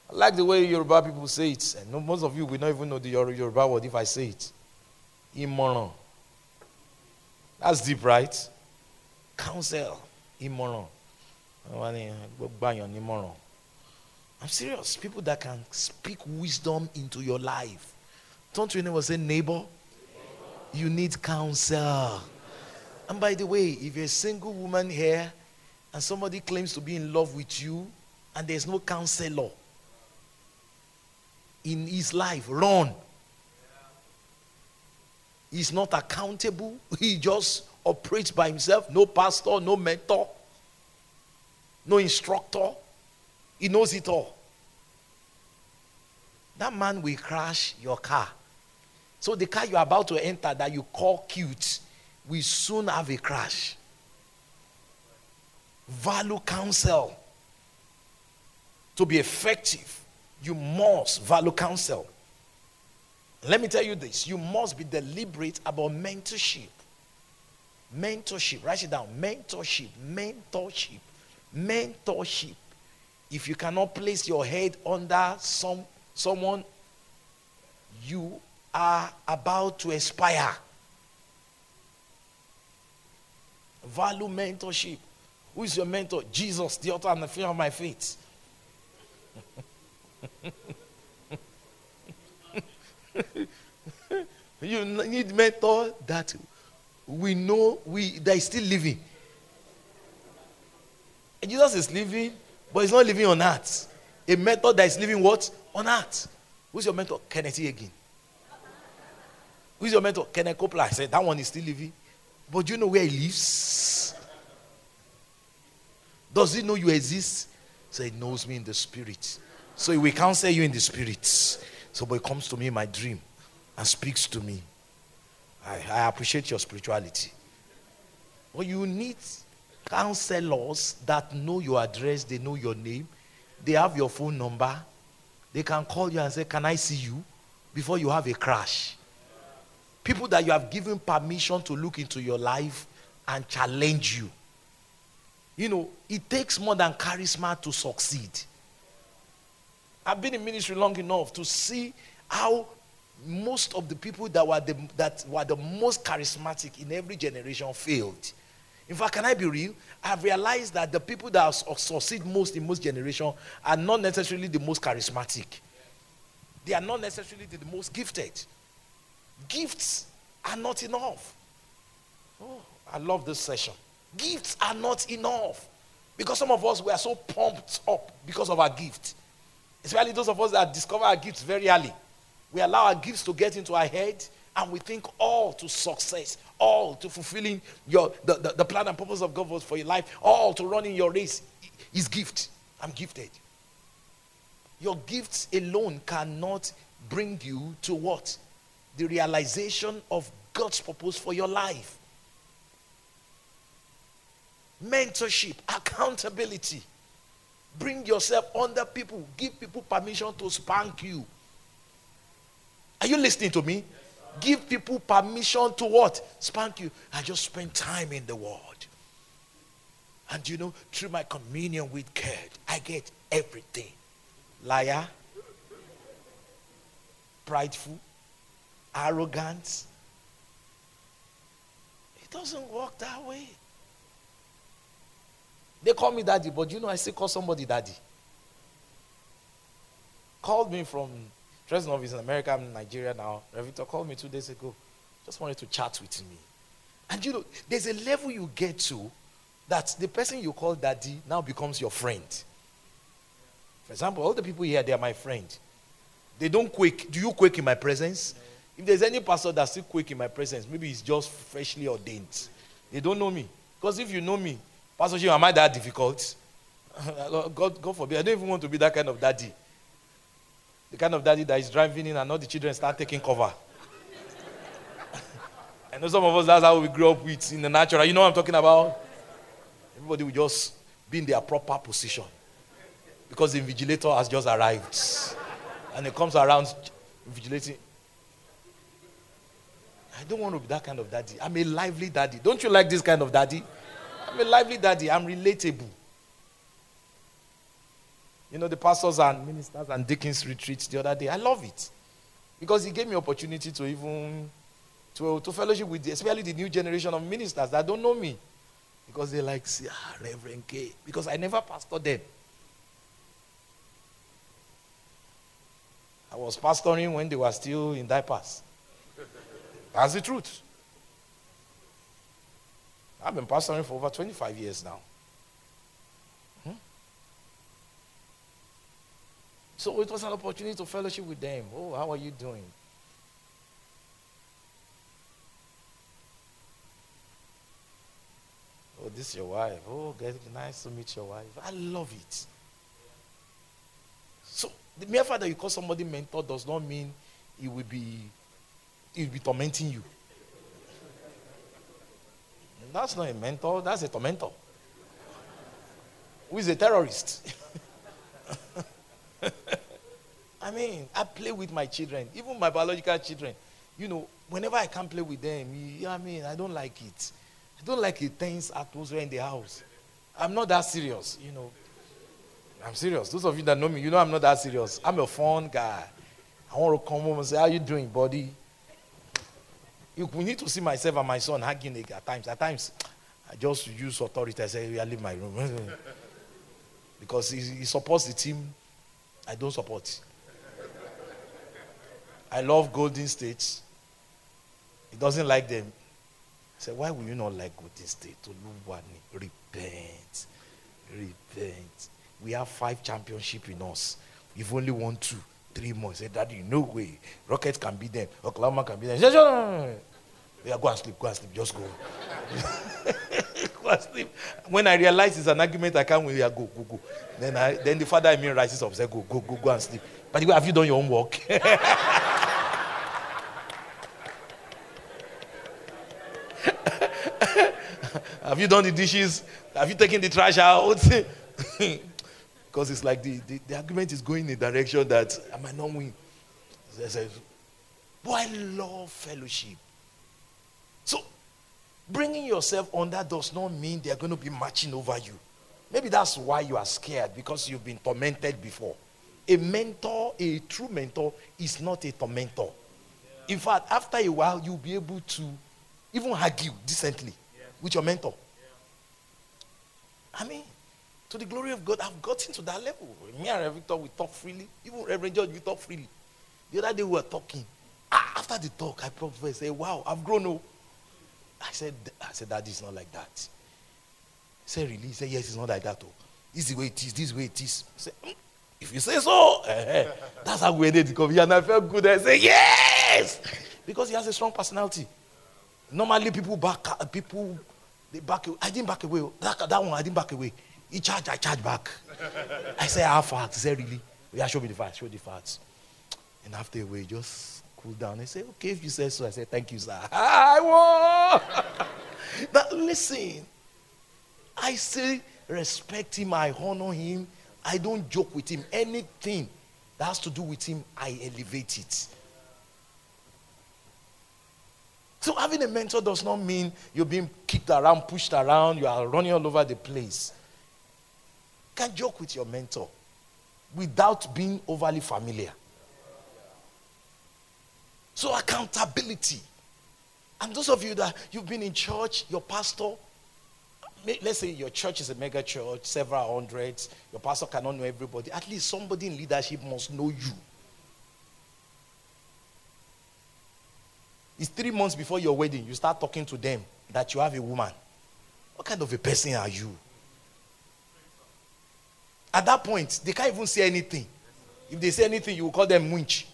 I like the way Yoruba people say it. And most of you will not even know the Yoruba word if I say it. Imoran. That's deep, right? Counsel. Imoran. I'm serious. People that can speak wisdom into your life. Don't you never say, neighbor? You need counsel. And by the way, if you're a single woman here and somebody claims to be in love with you and there's no counselor in his life, run. He's not accountable. He just operates by himself. No pastor, no mentor, no instructor. He knows it all. That man will crash your car. So the car you're about to enter that you call cute will soon have a crash. Value counsel. To be effective, you must value counsel. Let me tell you this you must be deliberate about mentorship. Mentorship, write it down. Mentorship, mentorship, mentorship. If you cannot place your head under some someone, you are about to expire. Value mentorship. Who is your mentor? Jesus, the author and the finisher of my faith. you need mentor that we know we that is still living. Jesus is living, but he's not living on earth. A mentor that is living what? On earth. Who's your mentor? Kenneth again. Who's your mentor? Kenneth Copeland. I said, that one is still living. But do you know where he lives? Does he know you exist? So he knows me in the spirit. So he will counsel you in the spirit. So but he comes to me in my dream and speaks to me. I, I appreciate your spirituality. But you need counselors that know your address, they know your name, they have your phone number, they can call you and say, Can I see you? before you have a crash. People that you have given permission to look into your life and challenge you. You know, it takes more than charisma to succeed. I've been in ministry long enough to see how most of the people that were the, that were the most charismatic in every generation failed. In fact, can I be real? I've realized that the people that succeed most in most generations are not necessarily the most charismatic. They are not necessarily the most gifted. Gifts are not enough. Oh, I love this session. Gifts are not enough. Because some of us we are so pumped up because of our gift. Especially those of us that discover our gifts very early. We allow our gifts to get into our head and we think all to success, all to fulfilling your, the, the, the plan and purpose of God was for your life, all to running your race is gift. I'm gifted. Your gifts alone cannot bring you to what? The realization of God's purpose for your life. Mentorship, accountability. Bring yourself under people. Give people permission to spank you. Are you listening to me? give people permission to what? Spank you. I just spend time in the Word. And you know, through my communion with God, I get everything. Liar, prideful, arrogant. It doesn't work that way. They call me daddy, but you know, I still call somebody daddy. Called me from President office in America, I'm in Nigeria now. Revito called me two days ago. Just wanted to chat with me. And you know, there's a level you get to that the person you call daddy now becomes your friend. For example, all the people here, they are my friend. They don't quake. Do you quake in my presence? If there's any pastor that's still quake in my presence, maybe he's just freshly ordained. They don't know me. Because if you know me, Pastor Jim, am I that difficult? God, God forbid. I don't even want to be that kind of daddy. The kind of daddy that is driving in and all the children start taking cover. I know some of us, that's how we grew up with in the natural. You know what I'm talking about? Everybody will just be in their proper position because the invigilator has just arrived. And he comes around invigilating. I don't want to be that kind of daddy. I'm a lively daddy. Don't you like this kind of daddy? I'm a lively daddy. I'm relatable. You know, the pastors and ministers and deacons retreats the other day. I love it. Because he gave me opportunity to even to, to fellowship with the, especially the new generation of ministers that don't know me. Because they like, see, ah, Reverend K. Because I never pastored them. I was pastoring when they were still in diapers. That's the truth. I've been pastoring for over 25 years now. Hmm? So it was an opportunity to fellowship with them. Oh, how are you doing? Oh, this is your wife. Oh, get nice to meet your wife. I love it. So the mere fact that you call somebody mentor does not mean it will be will be tormenting you. That's not a mentor, that's a tormentor. Who is a terrorist? I mean, I play with my children, even my biological children. You know, whenever I can't play with them, you know I mean, I don't like it. I don't like a tense atmosphere in the house. I'm not that serious, you know. I'm serious. Those of you that know me, you know I'm not that serious. I'm a fun guy. I want to come home and say, How you doing, buddy? You, we need to see myself and my son hugging at times. At times, I just use authority. I say, I leave my room. because he, he supports the team I don't support. I love Golden State. He doesn't like them. I said, Why will you not like Golden State? Repent. Repent. We have five championship in us. We've only won two, three more. Say, Daddy, no way. Rockets can beat them. Oklahoma can beat them. Yeah, go and sleep, go and sleep, just go. go and sleep. When I realize it's an argument, I can't win. Yeah, go, go, go. Then, I, then the father in me rises up, say, go, go, go, go and sleep. But have you done your homework? have you done the dishes? Have you taken the trash out? Because it's like the, the, the, argument is going in a direction that I might not win. But I love fellowship. Bringing yourself under does not mean they're going to be marching over you. Maybe that's why you are scared because you've been tormented before. A mentor, a true mentor, is not a tormentor. In fact, after a while, you'll be able to even argue decently with your mentor. I mean, to the glory of God, I've gotten to that level. Me and Victor, we talk freely. Even Reverend George, we talk freely. The other day we were talking. Ah, after the talk, I probably say, Wow, I've grown up. I said, I said, Daddy, it's not like that. He said, Really? He said, Yes, it's not like that. Oh. This is the way it is, this is the way it is. I said, mm, If you say so, eh, eh. that's how we ended the conversation. And I felt good. I said, Yes! Because he has a strong personality. Normally, people back, people, they back away. I didn't back away. That, that one, I didn't back away. He charged, I charged back. I said, How facts? He said, Really? Yeah, show me the facts, show the facts. And after a just cool down. I said, Okay, if you say so. I said, Thank you, sir. I won. but listen, I still respect him, I honor him, I don't joke with him. Anything that has to do with him, I elevate it. So having a mentor does not mean you're being kicked around, pushed around, you are running all over the place can joke with your mentor without being overly familiar. So, accountability. And those of you that you've been in church, your pastor, let's say your church is a mega church, several hundreds, your pastor cannot know everybody. At least somebody in leadership must know you. It's three months before your wedding, you start talking to them that you have a woman. What kind of a person are you? At that point, they can't even say anything. If they say anything, you will call them winch.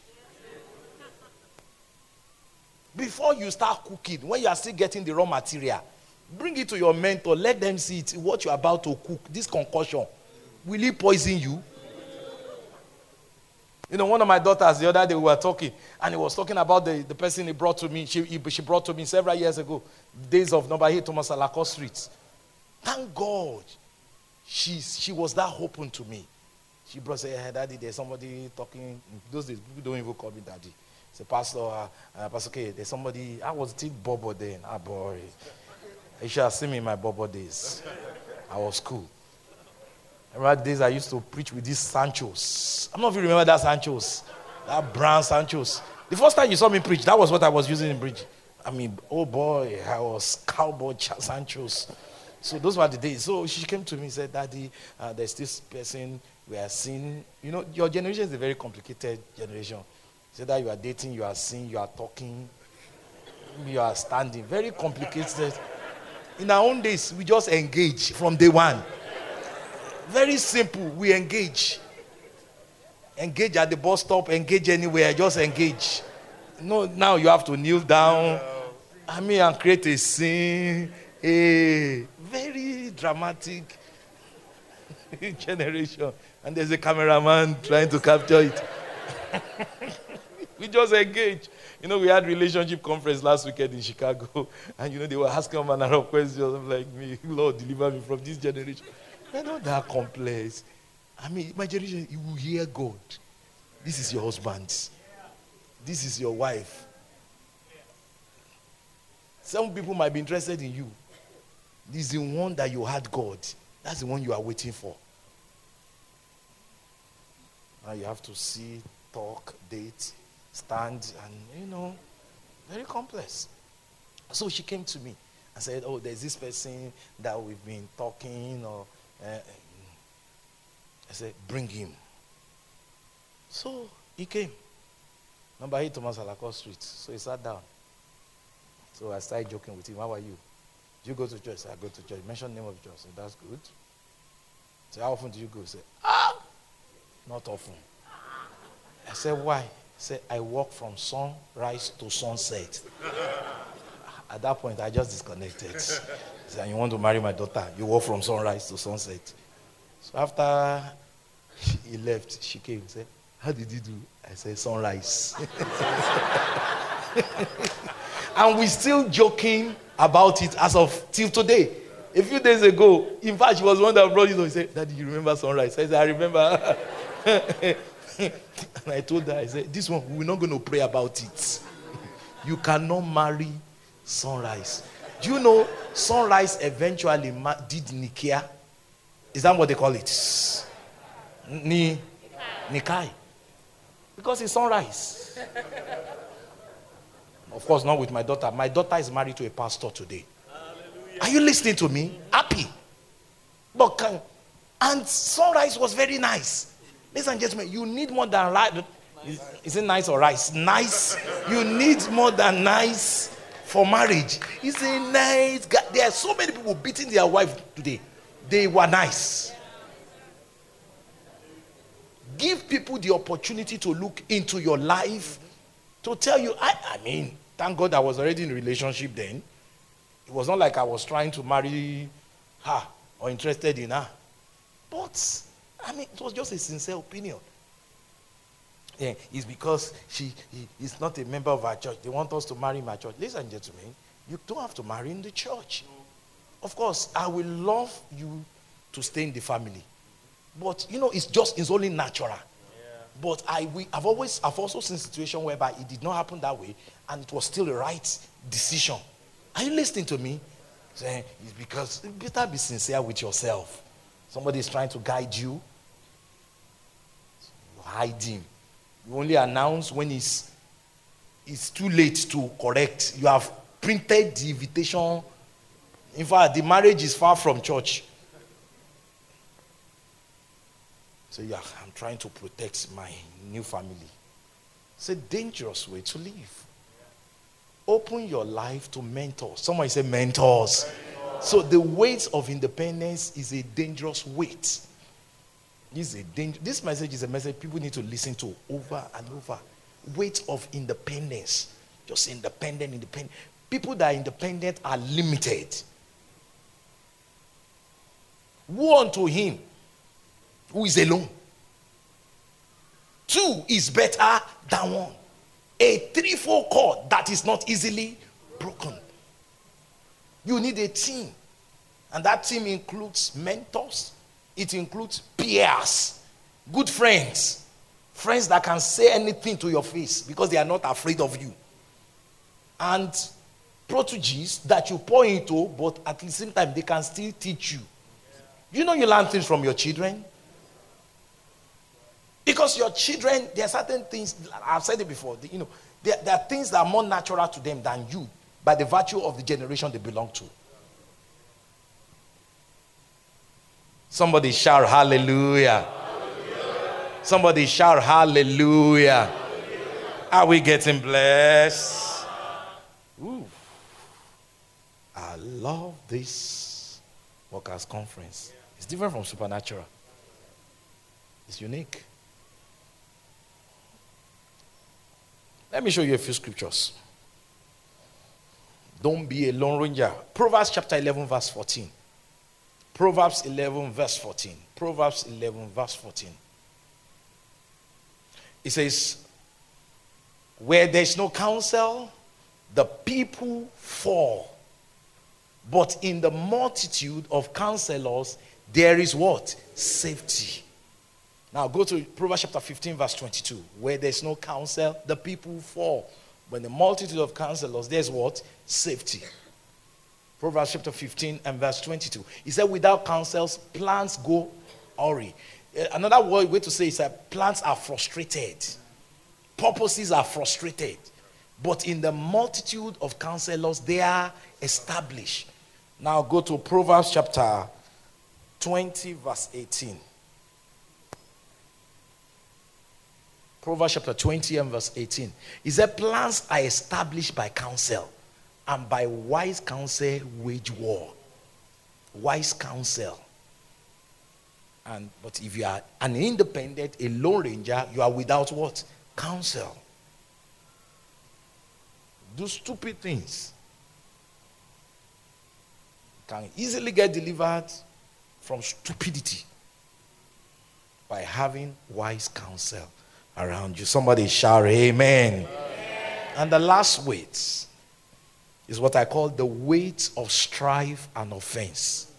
Before you start cooking, when you are still getting the raw material, bring it to your mentor. Let them see it, what you're about to cook. This concussion, will it poison you? You know, one of my daughters the other day we were talking, and he was talking about the, the person he brought to me. She, he, she brought to me several years ago, days of number eight, Thomas Alako Street. Thank God, she's, she was that open to me. She brought say, hey, Daddy, there's somebody talking. Those days, people don't even call me Daddy. Say, Pastor, uh, uh, Pastor K, there's somebody. I was still Bobo then. Ah, boy. You should have seen me in my Bobo days. I was cool. Remember days I used to preach with these Sanchos. I'm not if you remember that Sanchos. That brown Sanchos. The first time you saw me preach, that was what I was using in preach. I mean, oh boy, I was cowboy Sanchos. So those were the days. So she came to me and said, Daddy, uh, there's this person we are seeing. You know, your generation is a very complicated generation. Say that you are dating, you are seeing, you are talking, you are standing. Very complicated. In our own days, we just engage from day one. Very simple. We engage. Engage at the bus stop, engage anywhere, just engage. No, now you have to kneel down. I mean, and create a scene. A very dramatic generation. And there's a cameraman trying to capture it. we just engage. You know, we had relationship conference last weekend in Chicago, and you know they were asking a manner of questions. I'm like, me, Lord, deliver me from this generation. They're not that complex. I mean, my generation, you will hear God. This is your husband. This is your wife. Some people might be interested in you. This is the one that you had God. That's the one you are waiting for. Now you have to see, talk, date, stand, and you know, very complex. So she came to me and said, Oh, there's this person that we've been talking, or uh, I said, Bring him. So he came. Number eight, Thomas Alako Street. So he sat down. So I started joking with him. How are you? Do you go to church? I go to church. Mention name of church. So that's good. So how often do you go? Say, ah, not often. I said, why? Said, I walk from sunrise to sunset. At that point, I just disconnected. Said, you want to marry my daughter? You walk from sunrise to sunset. So after he left, she came and said, how did you do? I said, sunrise. and we're still joking about it as of till today. A few days ago, in fact, she was one that brought it. He said, Daddy, you remember sunrise? I said, I remember. and I told her, I said, This one, we're not going to pray about it. You cannot marry sunrise. Do you know sunrise eventually did Nikia? Is that what they call it? Ni Nikai. Because it's sunrise. of course, not with my daughter. My daughter is married to a pastor today. Hallelujah. Are you listening to me? Happy. But can, and sunrise was very nice. Ladies and gentlemen, you need more than right. Is, is it nice or rice? Nice. You need more than nice for marriage. It's a nice. There are so many people beating their wife today. They were nice. Give people the opportunity to look into your life to tell you. I, I mean, thank God I was already in a relationship then. It was not like I was trying to marry her or interested in her. But I mean, it was just a sincere opinion. Yeah, it's because she he, is not a member of our church. They want us to marry my church. Ladies and gentlemen, you don't have to marry in the church. Of course, I will love you to stay in the family. But you know, it's just it's only natural. Yeah. But I we, I've always I've also seen situation whereby it did not happen that way and it was still the right decision. Are you listening to me? Saying it's because you better be sincere with yourself. Somebody is trying to guide you. You hide him. You only announce when it's, it's too late to correct. You have printed the invitation. In fact, the marriage is far from church. So yeah, I'm trying to protect my new family. It's a dangerous way to live. Open your life to mentors. Someone say mentors. So the weight of independence is a dangerous weight. This, a this message is a message people need to listen to over and over. Weight of independence. Just independent, independent. People that are independent are limited. Woe unto him who is alone. two is better than one. A threefold cord that is not easily broken. You need a team. And that team includes mentors, it includes peers, good friends, friends that can say anything to your face because they are not afraid of you. And proteges that you pour into, but at the same time, they can still teach you. You know, you learn things from your children. Because your children, there are certain things, I've said it before, you know, there, there are things that are more natural to them than you by the virtue of the generation they belong to. Somebody shout hallelujah. hallelujah. Somebody shout hallelujah. hallelujah. Are we getting blessed? Ooh. I love this workers' conference. It's different from supernatural. It's unique. Let me show you a few scriptures. Don't be a lone ranger. Proverbs chapter 11, verse 14. Proverbs 11, verse 14. Proverbs 11, verse 14. It says, Where there's no counsel, the people fall. But in the multitude of counselors, there is what? Safety. Now go to Proverbs chapter 15, verse 22. Where there's no counsel, the people fall. When the multitude of counselors, there's what? Safety. Proverbs chapter 15 and verse 22. He said, Without counsels, plants go awry. Eh, another word, way to say is that plants are frustrated, purposes are frustrated. But in the multitude of counselors, they are established. Now go to Proverbs chapter 20, verse 18. Proverbs chapter 20 and verse 18. He said, Plans are established by counsel and by wise counsel wage war. Wise counsel. And but if you are an independent, a lone ranger, you are without what? Counsel. Do stupid things. Can easily get delivered from stupidity by having wise counsel around you. Somebody shout, Amen. amen. And the last weight is what I call the weight of strife and offense.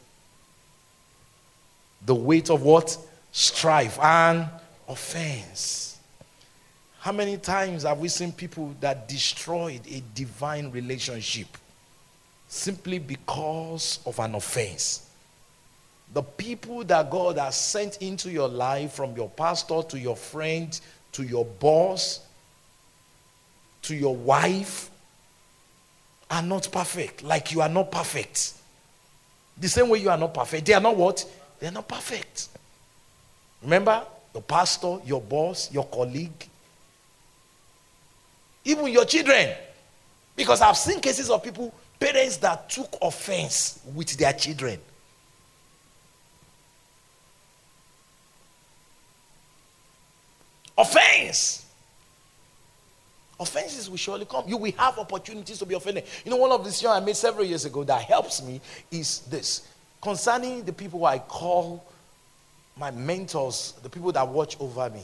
The weight of what? Strife and offense. How many times have we seen people that destroyed a divine relationship simply because of an offense? The people that God has sent into your life, from your pastor to your friend to your boss to your wife, are not perfect, like you are not perfect. The same way you are not perfect. They are not what? They are not perfect. Remember, your pastor, your boss, your colleague, even your children. Because I've seen cases of people, parents that took offense with their children. Offense. Offenses will surely come. You will have opportunities to be offended. You know, one of the decisions I made several years ago that helps me is this concerning the people I call my mentors, the people that watch over me.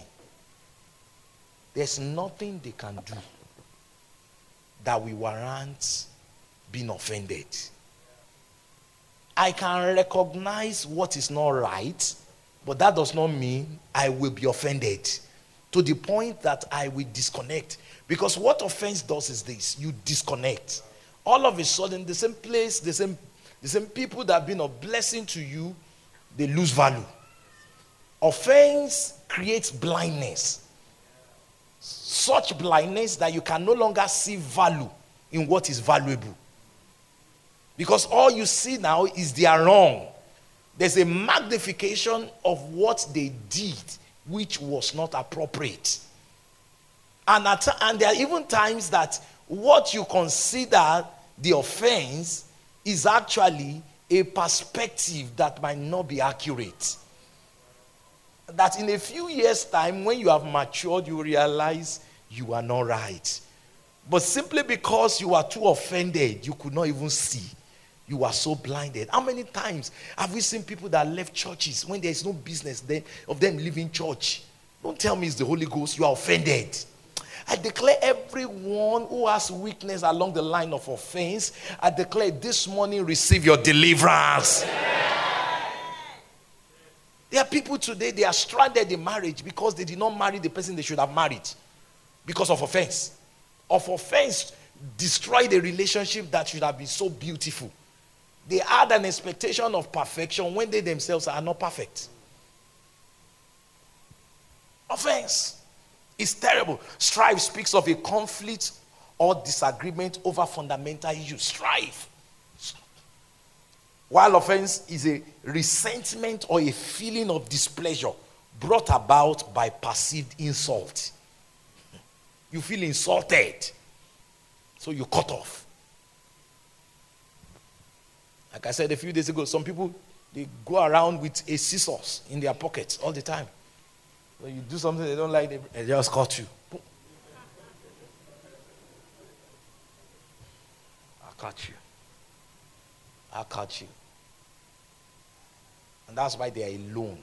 There's nothing they can do that will warrant being offended. I can recognize what is not right, but that does not mean I will be offended to the point that I will disconnect. Because what offense does is this you disconnect. All of a sudden, the same place, the same, the same people that have been a blessing to you, they lose value. Offense creates blindness. Such blindness that you can no longer see value in what is valuable. Because all you see now is they are wrong. There's a magnification of what they did, which was not appropriate. And, at, and there are even times that what you consider the offense is actually a perspective that might not be accurate. That in a few years' time, when you have matured, you realize you are not right. But simply because you are too offended, you could not even see. You are so blinded. How many times have we seen people that left churches when there is no business then of them leaving church? Don't tell me it's the Holy Ghost. You are offended. I declare everyone who has weakness along the line of offense, I declare this morning receive your deliverance. There are people today, they are stranded in marriage because they did not marry the person they should have married because of offense. Of offense, destroyed a relationship that should have been so beautiful. They had an expectation of perfection when they themselves are not perfect. Offense is terrible. Strife speaks of a conflict or disagreement over fundamental issues. Strife. While offense is a resentment or a feeling of displeasure brought about by perceived insult. You feel insulted, so you cut off. Like I said a few days ago, some people they go around with a scissors in their pockets all the time. When you do something they don't like, they, just cut you. I cut you. I cut you. And that's why they are alone.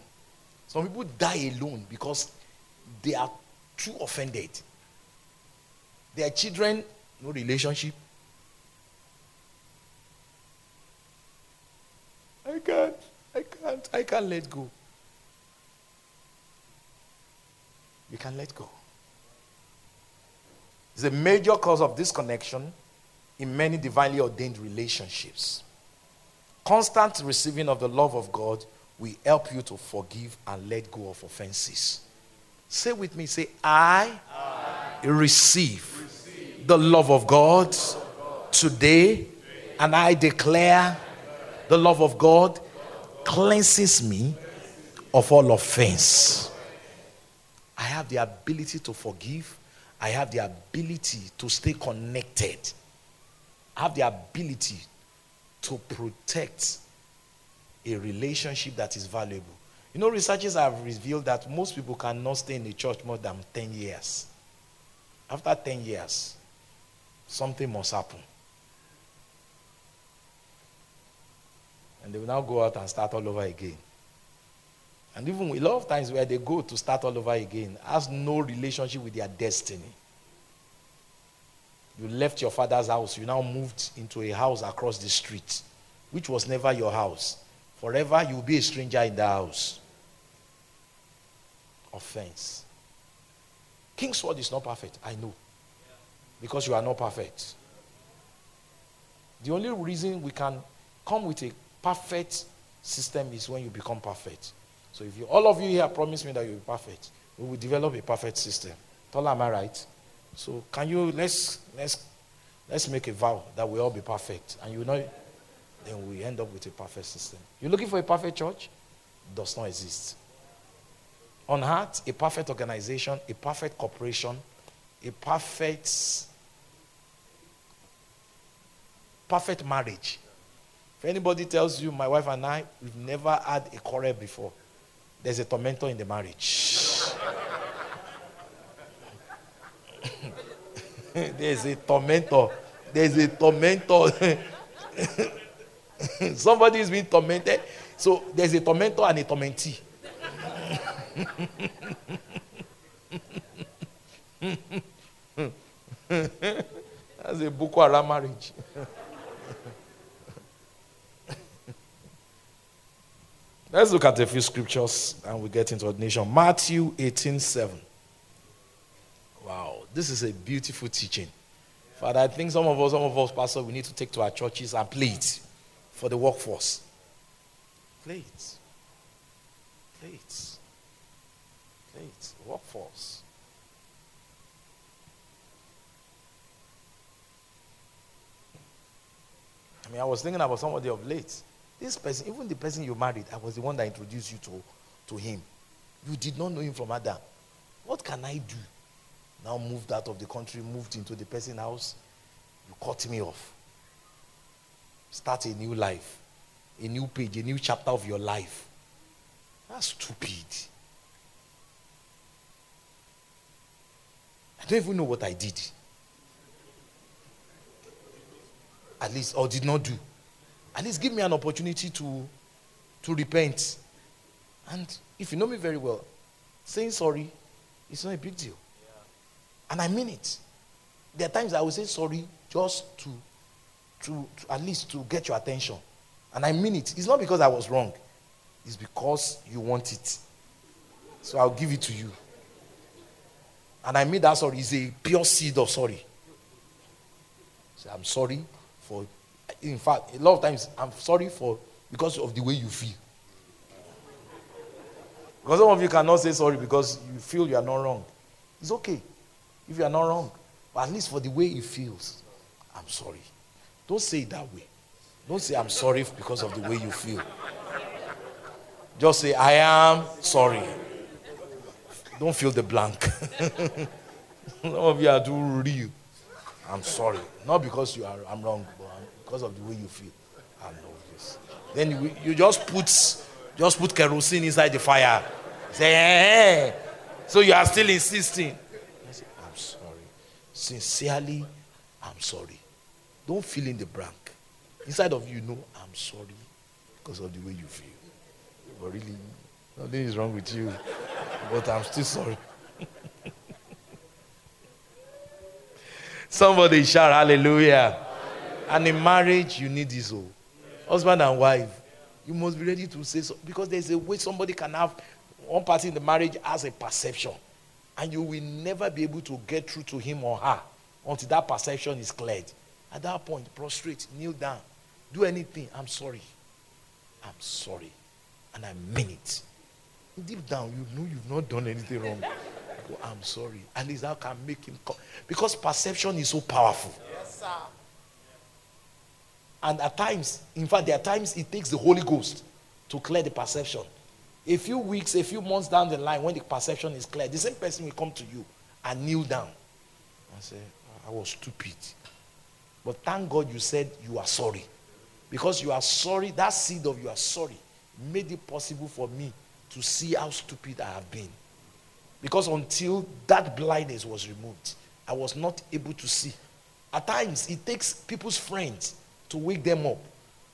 Some people die alone because they are too offended. Their children, no relationship. I can't, I can't, I can't let go. You can let go. It's a major cause of disconnection in many divinely ordained relationships. Constant receiving of the love of God will help you to forgive and let go of offenses. Say with me, say, I, I receive, receive, the love of God, love of God today, today, and I declare the love of God cleanses me of all offense. I have the ability to forgive. I have the ability to stay connected. I have the ability to protect a relationship that is valuable. You know, researchers have revealed that most people cannot stay in the church more than 10 years. After 10 years, something must happen. And they will now go out and start all over again. And even a lot of times where they go to start all over again has no relationship with their destiny. You left your father's house, you now moved into a house across the street, which was never your house. Forever you will be a stranger in the house. Offense. Kingsword is not perfect, I know. Because you are not perfect. The only reason we can come with a perfect system is when you become perfect. So if you, all of you here promise me that you'll be perfect, we will develop a perfect system. Tola, am I right? So can you let's let's let's make a vow that we all be perfect, and you know, then we end up with a perfect system. You're looking for a perfect church? Does not exist. On heart, a perfect organization, a perfect corporation, a perfect perfect marriage. If anybody tells you, my wife and I, we've never had a quarrel before, there's a tormentor in the marriage. there's a tormentor. There's a tormentor. Somebody is being tormented. So there's a tormentor and a tormentee. That's a Boko Haram marriage. Let's look at a few scriptures and we get into ordination. Matthew 18 7. Wow, this is a beautiful teaching. Father, I think some of us, some of us, Pastor, we need to take to our churches and play it for the workforce. Play it. Play it. Play it. Workforce. I mean, I was thinking about somebody of late. This person, even the person you married, I was the one that introduced you to, to him. You did not know him from Adam. What can I do? Now moved out of the country, moved into the person's house. You cut me off. Start a new life, a new page, a new chapter of your life. That's stupid. I don't even know what I did. At least, or did not do. At least give me an opportunity to, to repent. And if you know me very well, saying sorry It's not a big deal. And I mean it. There are times I will say sorry just to, to, to at least to get your attention. And I mean it. It's not because I was wrong, it's because you want it. So I'll give it to you. And I mean that sorry is a pure seed of sorry. So I'm sorry in fact, a lot of times I'm sorry for because of the way you feel. Because some of you cannot say sorry because you feel you are not wrong. It's okay if you are not wrong, but at least for the way it feels, I'm sorry. Don't say it that way. Don't say I'm sorry because of the way you feel. Just say I am sorry. Don't fill the blank. Some of you are too real. I'm sorry. Not because you are I'm wrong, because of the way you feel. I know this. Then you, you just put just put kerosene inside the fire. Say, hey. so you are still insisting. Say, I'm sorry. Sincerely, I'm sorry. Don't fill in the blank. Inside of you know, I'm sorry because of the way you feel. But really, nothing is wrong with you. But I'm still sorry. Somebody shout hallelujah. And in marriage, you need this all. Husband and wife, you must be ready to say so because there's a way somebody can have one party in the marriage has a perception, and you will never be able to get through to him or her until that perception is cleared. At that point, prostrate, kneel down, do anything. I'm sorry. I'm sorry. And I mean it. Deep down, you know you've not done anything wrong. I'm sorry. At least I can make him come. Because perception is so powerful. Yes, sir. And at times, in fact, there are times it takes the Holy Ghost to clear the perception. A few weeks, a few months down the line, when the perception is clear, the same person will come to you and kneel down and say, I was stupid. But thank God you said you are sorry. Because you are sorry, that seed of you are sorry made it possible for me to see how stupid I have been. Because until that blindness was removed, I was not able to see. At times, it takes people's friends to wake them up.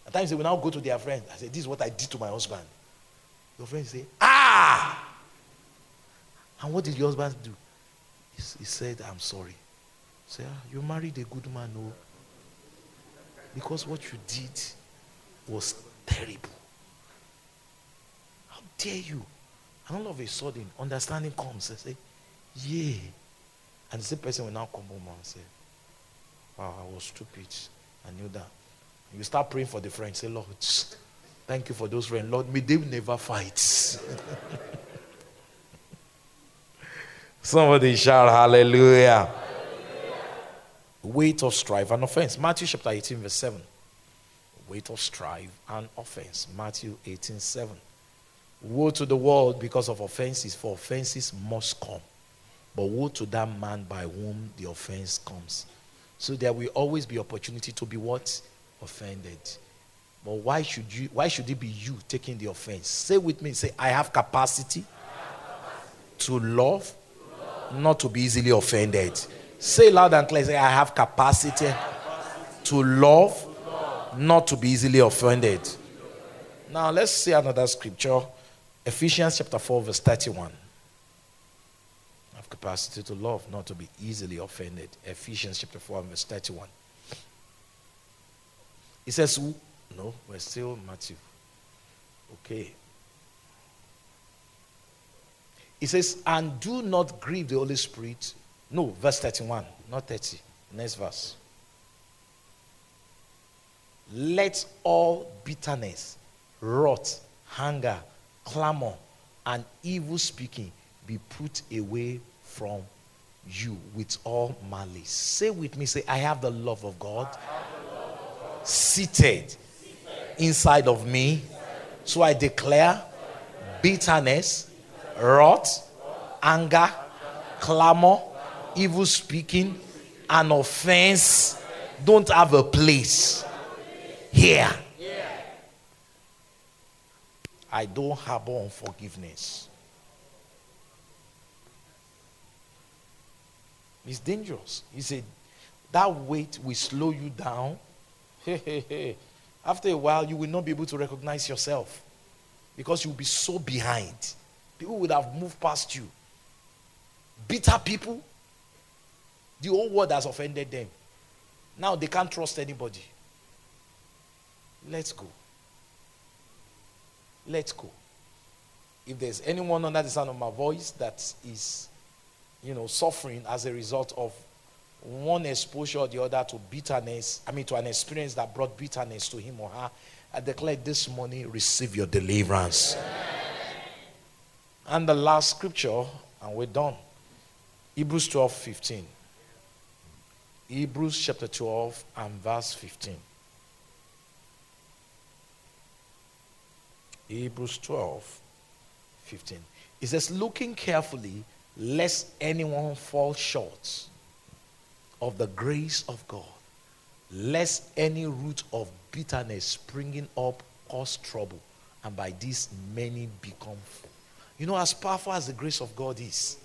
At times, they will now go to their friends. I say, This is what I did to my husband. Your friends say, Ah! And what did your husband do? He, he said, I'm sorry. Say, ah, You married a good man, no? Because what you did was terrible. How dare you? And all of a sudden, understanding comes and say, Yeah. And the same person will now come home and say, Wow, I was stupid. I knew that. You start praying for the friends. Say, Lord, thank you for those friends. Lord, may they never fight. Somebody shout hallelujah. hallelujah. Weight of strife and offense. Matthew chapter 18, verse 7. Weight of strife and offense. Matthew 18, 7. Woe to the world because of offenses, for offenses must come. But woe to that man by whom the offense comes. So there will always be opportunity to be what? Offended. But why should you why should it be you taking the offense? Say with me, say, I have capacity, I have capacity. To, love, love, not to be easily offended. Say loud and clear, say, I have capacity, I have capacity. To, love, love, not to be easily offended. Now let's see another scripture. Ephesians chapter 4, verse 31 capacity to love, not to be easily offended. Ephesians chapter 4, verse 31. It says, No, we're still Matthew. Okay. He says, And do not grieve the Holy Spirit. No, verse 31, not 30. Next verse. Let all bitterness, wrath, hunger, clamor, and evil speaking be put away from you with all malice. Say with me, say, I have the love of God. Seated, inside of me. So I declare bitterness, wrath, anger, clamor, evil speaking, and offense don't have a place here. I don't harbor unforgiveness. It's dangerous. He said, that weight will slow you down. After a while, you will not be able to recognize yourself because you'll be so behind. People would have moved past you. bitter people. The whole world has offended them. Now they can't trust anybody. Let's go. Let's go. If there's anyone under the sound of my voice that is, you know, suffering as a result of one exposure or the other to bitterness, I mean, to an experience that brought bitterness to him or her, I declare this morning, receive your deliverance. And the last scripture, and we're done. Hebrews 12 15. Hebrews chapter 12 and verse 15. Hebrews 12 15. It says, looking carefully, lest anyone fall short of the grace of God, lest any root of bitterness springing up cause trouble, and by this many become full. You know, as powerful as the grace of God is,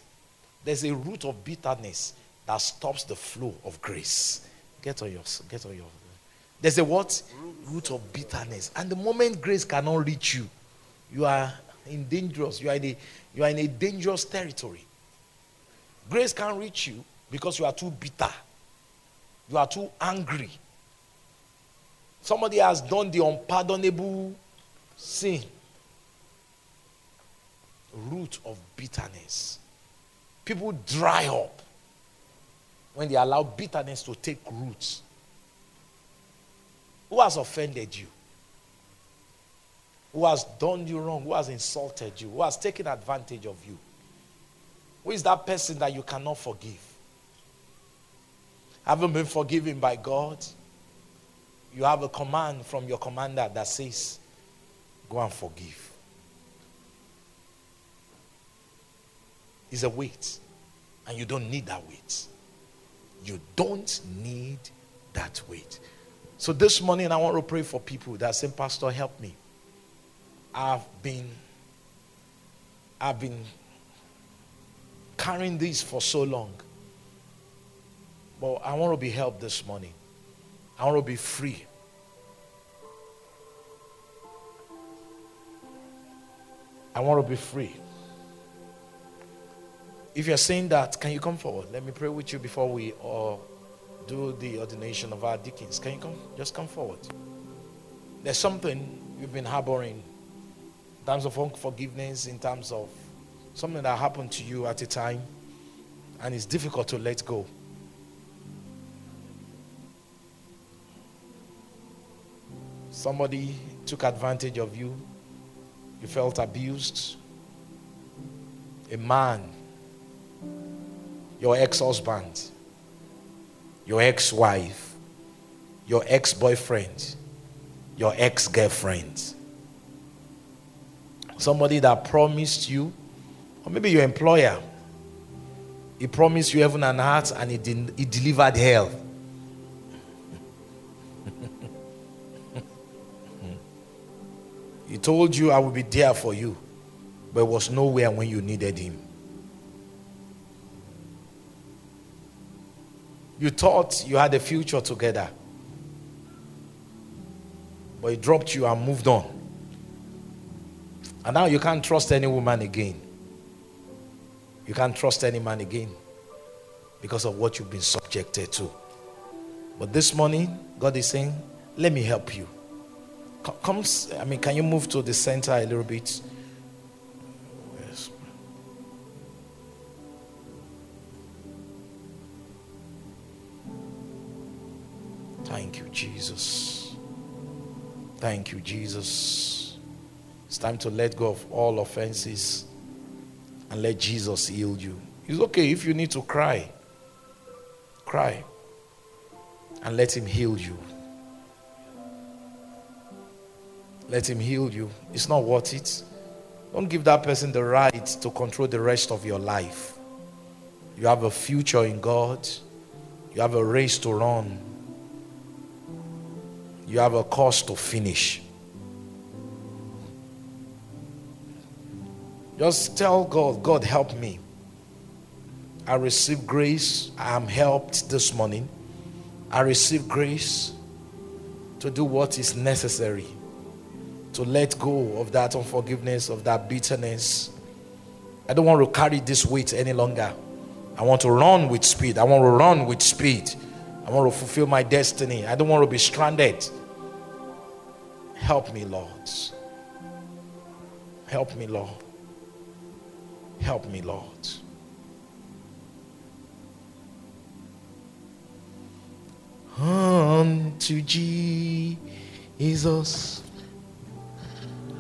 there's a root of bitterness that stops the flow of grace. Get on your, get on your. There's a what? Root of bitterness. And the moment grace cannot reach you, you are in dangerous, you are in a, you are in a dangerous territory. Grace can't reach you because you are too bitter. You are too angry. Somebody has done the unpardonable sin. Root of bitterness. People dry up when they allow bitterness to take root. Who has offended you? Who has done you wrong? Who has insulted you? Who has taken advantage of you? Who is that person that you cannot forgive? Haven't been forgiven by God? You have a command from your commander that says, Go and forgive. It's a weight, and you don't need that weight. You don't need that weight. So this morning, I want to pray for people that say, Pastor, help me. I've been, I've been carrying this for so long. But I want to be helped this morning. I want to be free. I want to be free. If you're saying that, can you come forward? Let me pray with you before we uh, do the ordination of our deacons. Can you come? Just come forward. There's something you've been harboring in terms of unforgiveness, in terms of something that happened to you at a time, and it's difficult to let go. Somebody took advantage of you, you felt abused. A man, your ex husband, your ex wife, your ex boyfriend, your ex girlfriend Somebody that promised you, or maybe your employer, he promised you heaven and earth and he, he delivered hell. He told you, I will be there for you, but was nowhere when you needed him. You thought you had a future together, but he dropped you and moved on. And now you can't trust any woman again. You can't trust any man again because of what you've been subjected to. But this morning, God is saying, Let me help you. Come, I mean, can you move to the center a little bit? Yes. Thank you, Jesus. Thank you, Jesus. It's time to let go of all offenses and let Jesus heal you. It's okay if you need to cry. Cry. And let Him heal you. Let Him heal you. It's not worth it. Don't give that person the right to control the rest of your life. You have a future in God, you have a race to run, you have a course to finish. Just tell God, God, help me. I receive grace. I am helped this morning. I receive grace to do what is necessary to let go of that unforgiveness, of that bitterness. I don't want to carry this weight any longer. I want to run with speed. I want to run with speed. I want to fulfill my destiny. I don't want to be stranded. Help me, Lord. Help me, Lord. Help me, Lord. Unto Jesus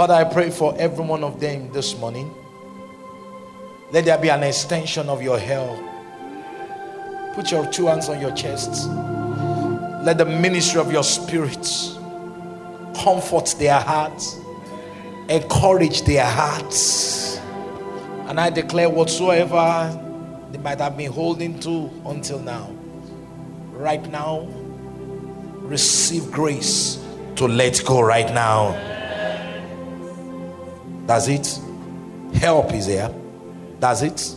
Father, I pray for every one of them this morning. Let there be an extension of your hell. Put your two hands on your chest. Let the ministry of your spirit comfort their hearts, encourage their hearts. And I declare whatsoever they might have been holding to until now, right now, receive grace to let go right now. That's it. Help is there. That's it.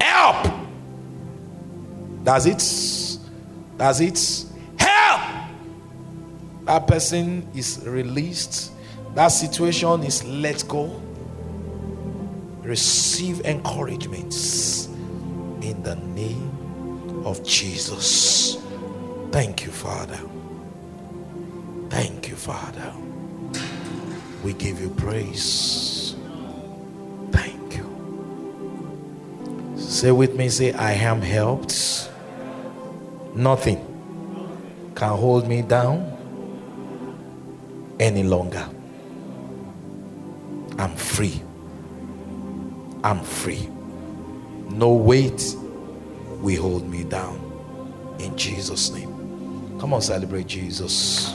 Help. Does it. Does it. Help. That person is released. That situation is let go. Receive encouragement in the name of Jesus. Thank you, Father. Thank you, Father. We give you praise. Say with me, say, I am helped. Nothing can hold me down any longer. I'm free. I'm free. No weight will hold me down. In Jesus' name. Come on, celebrate Jesus.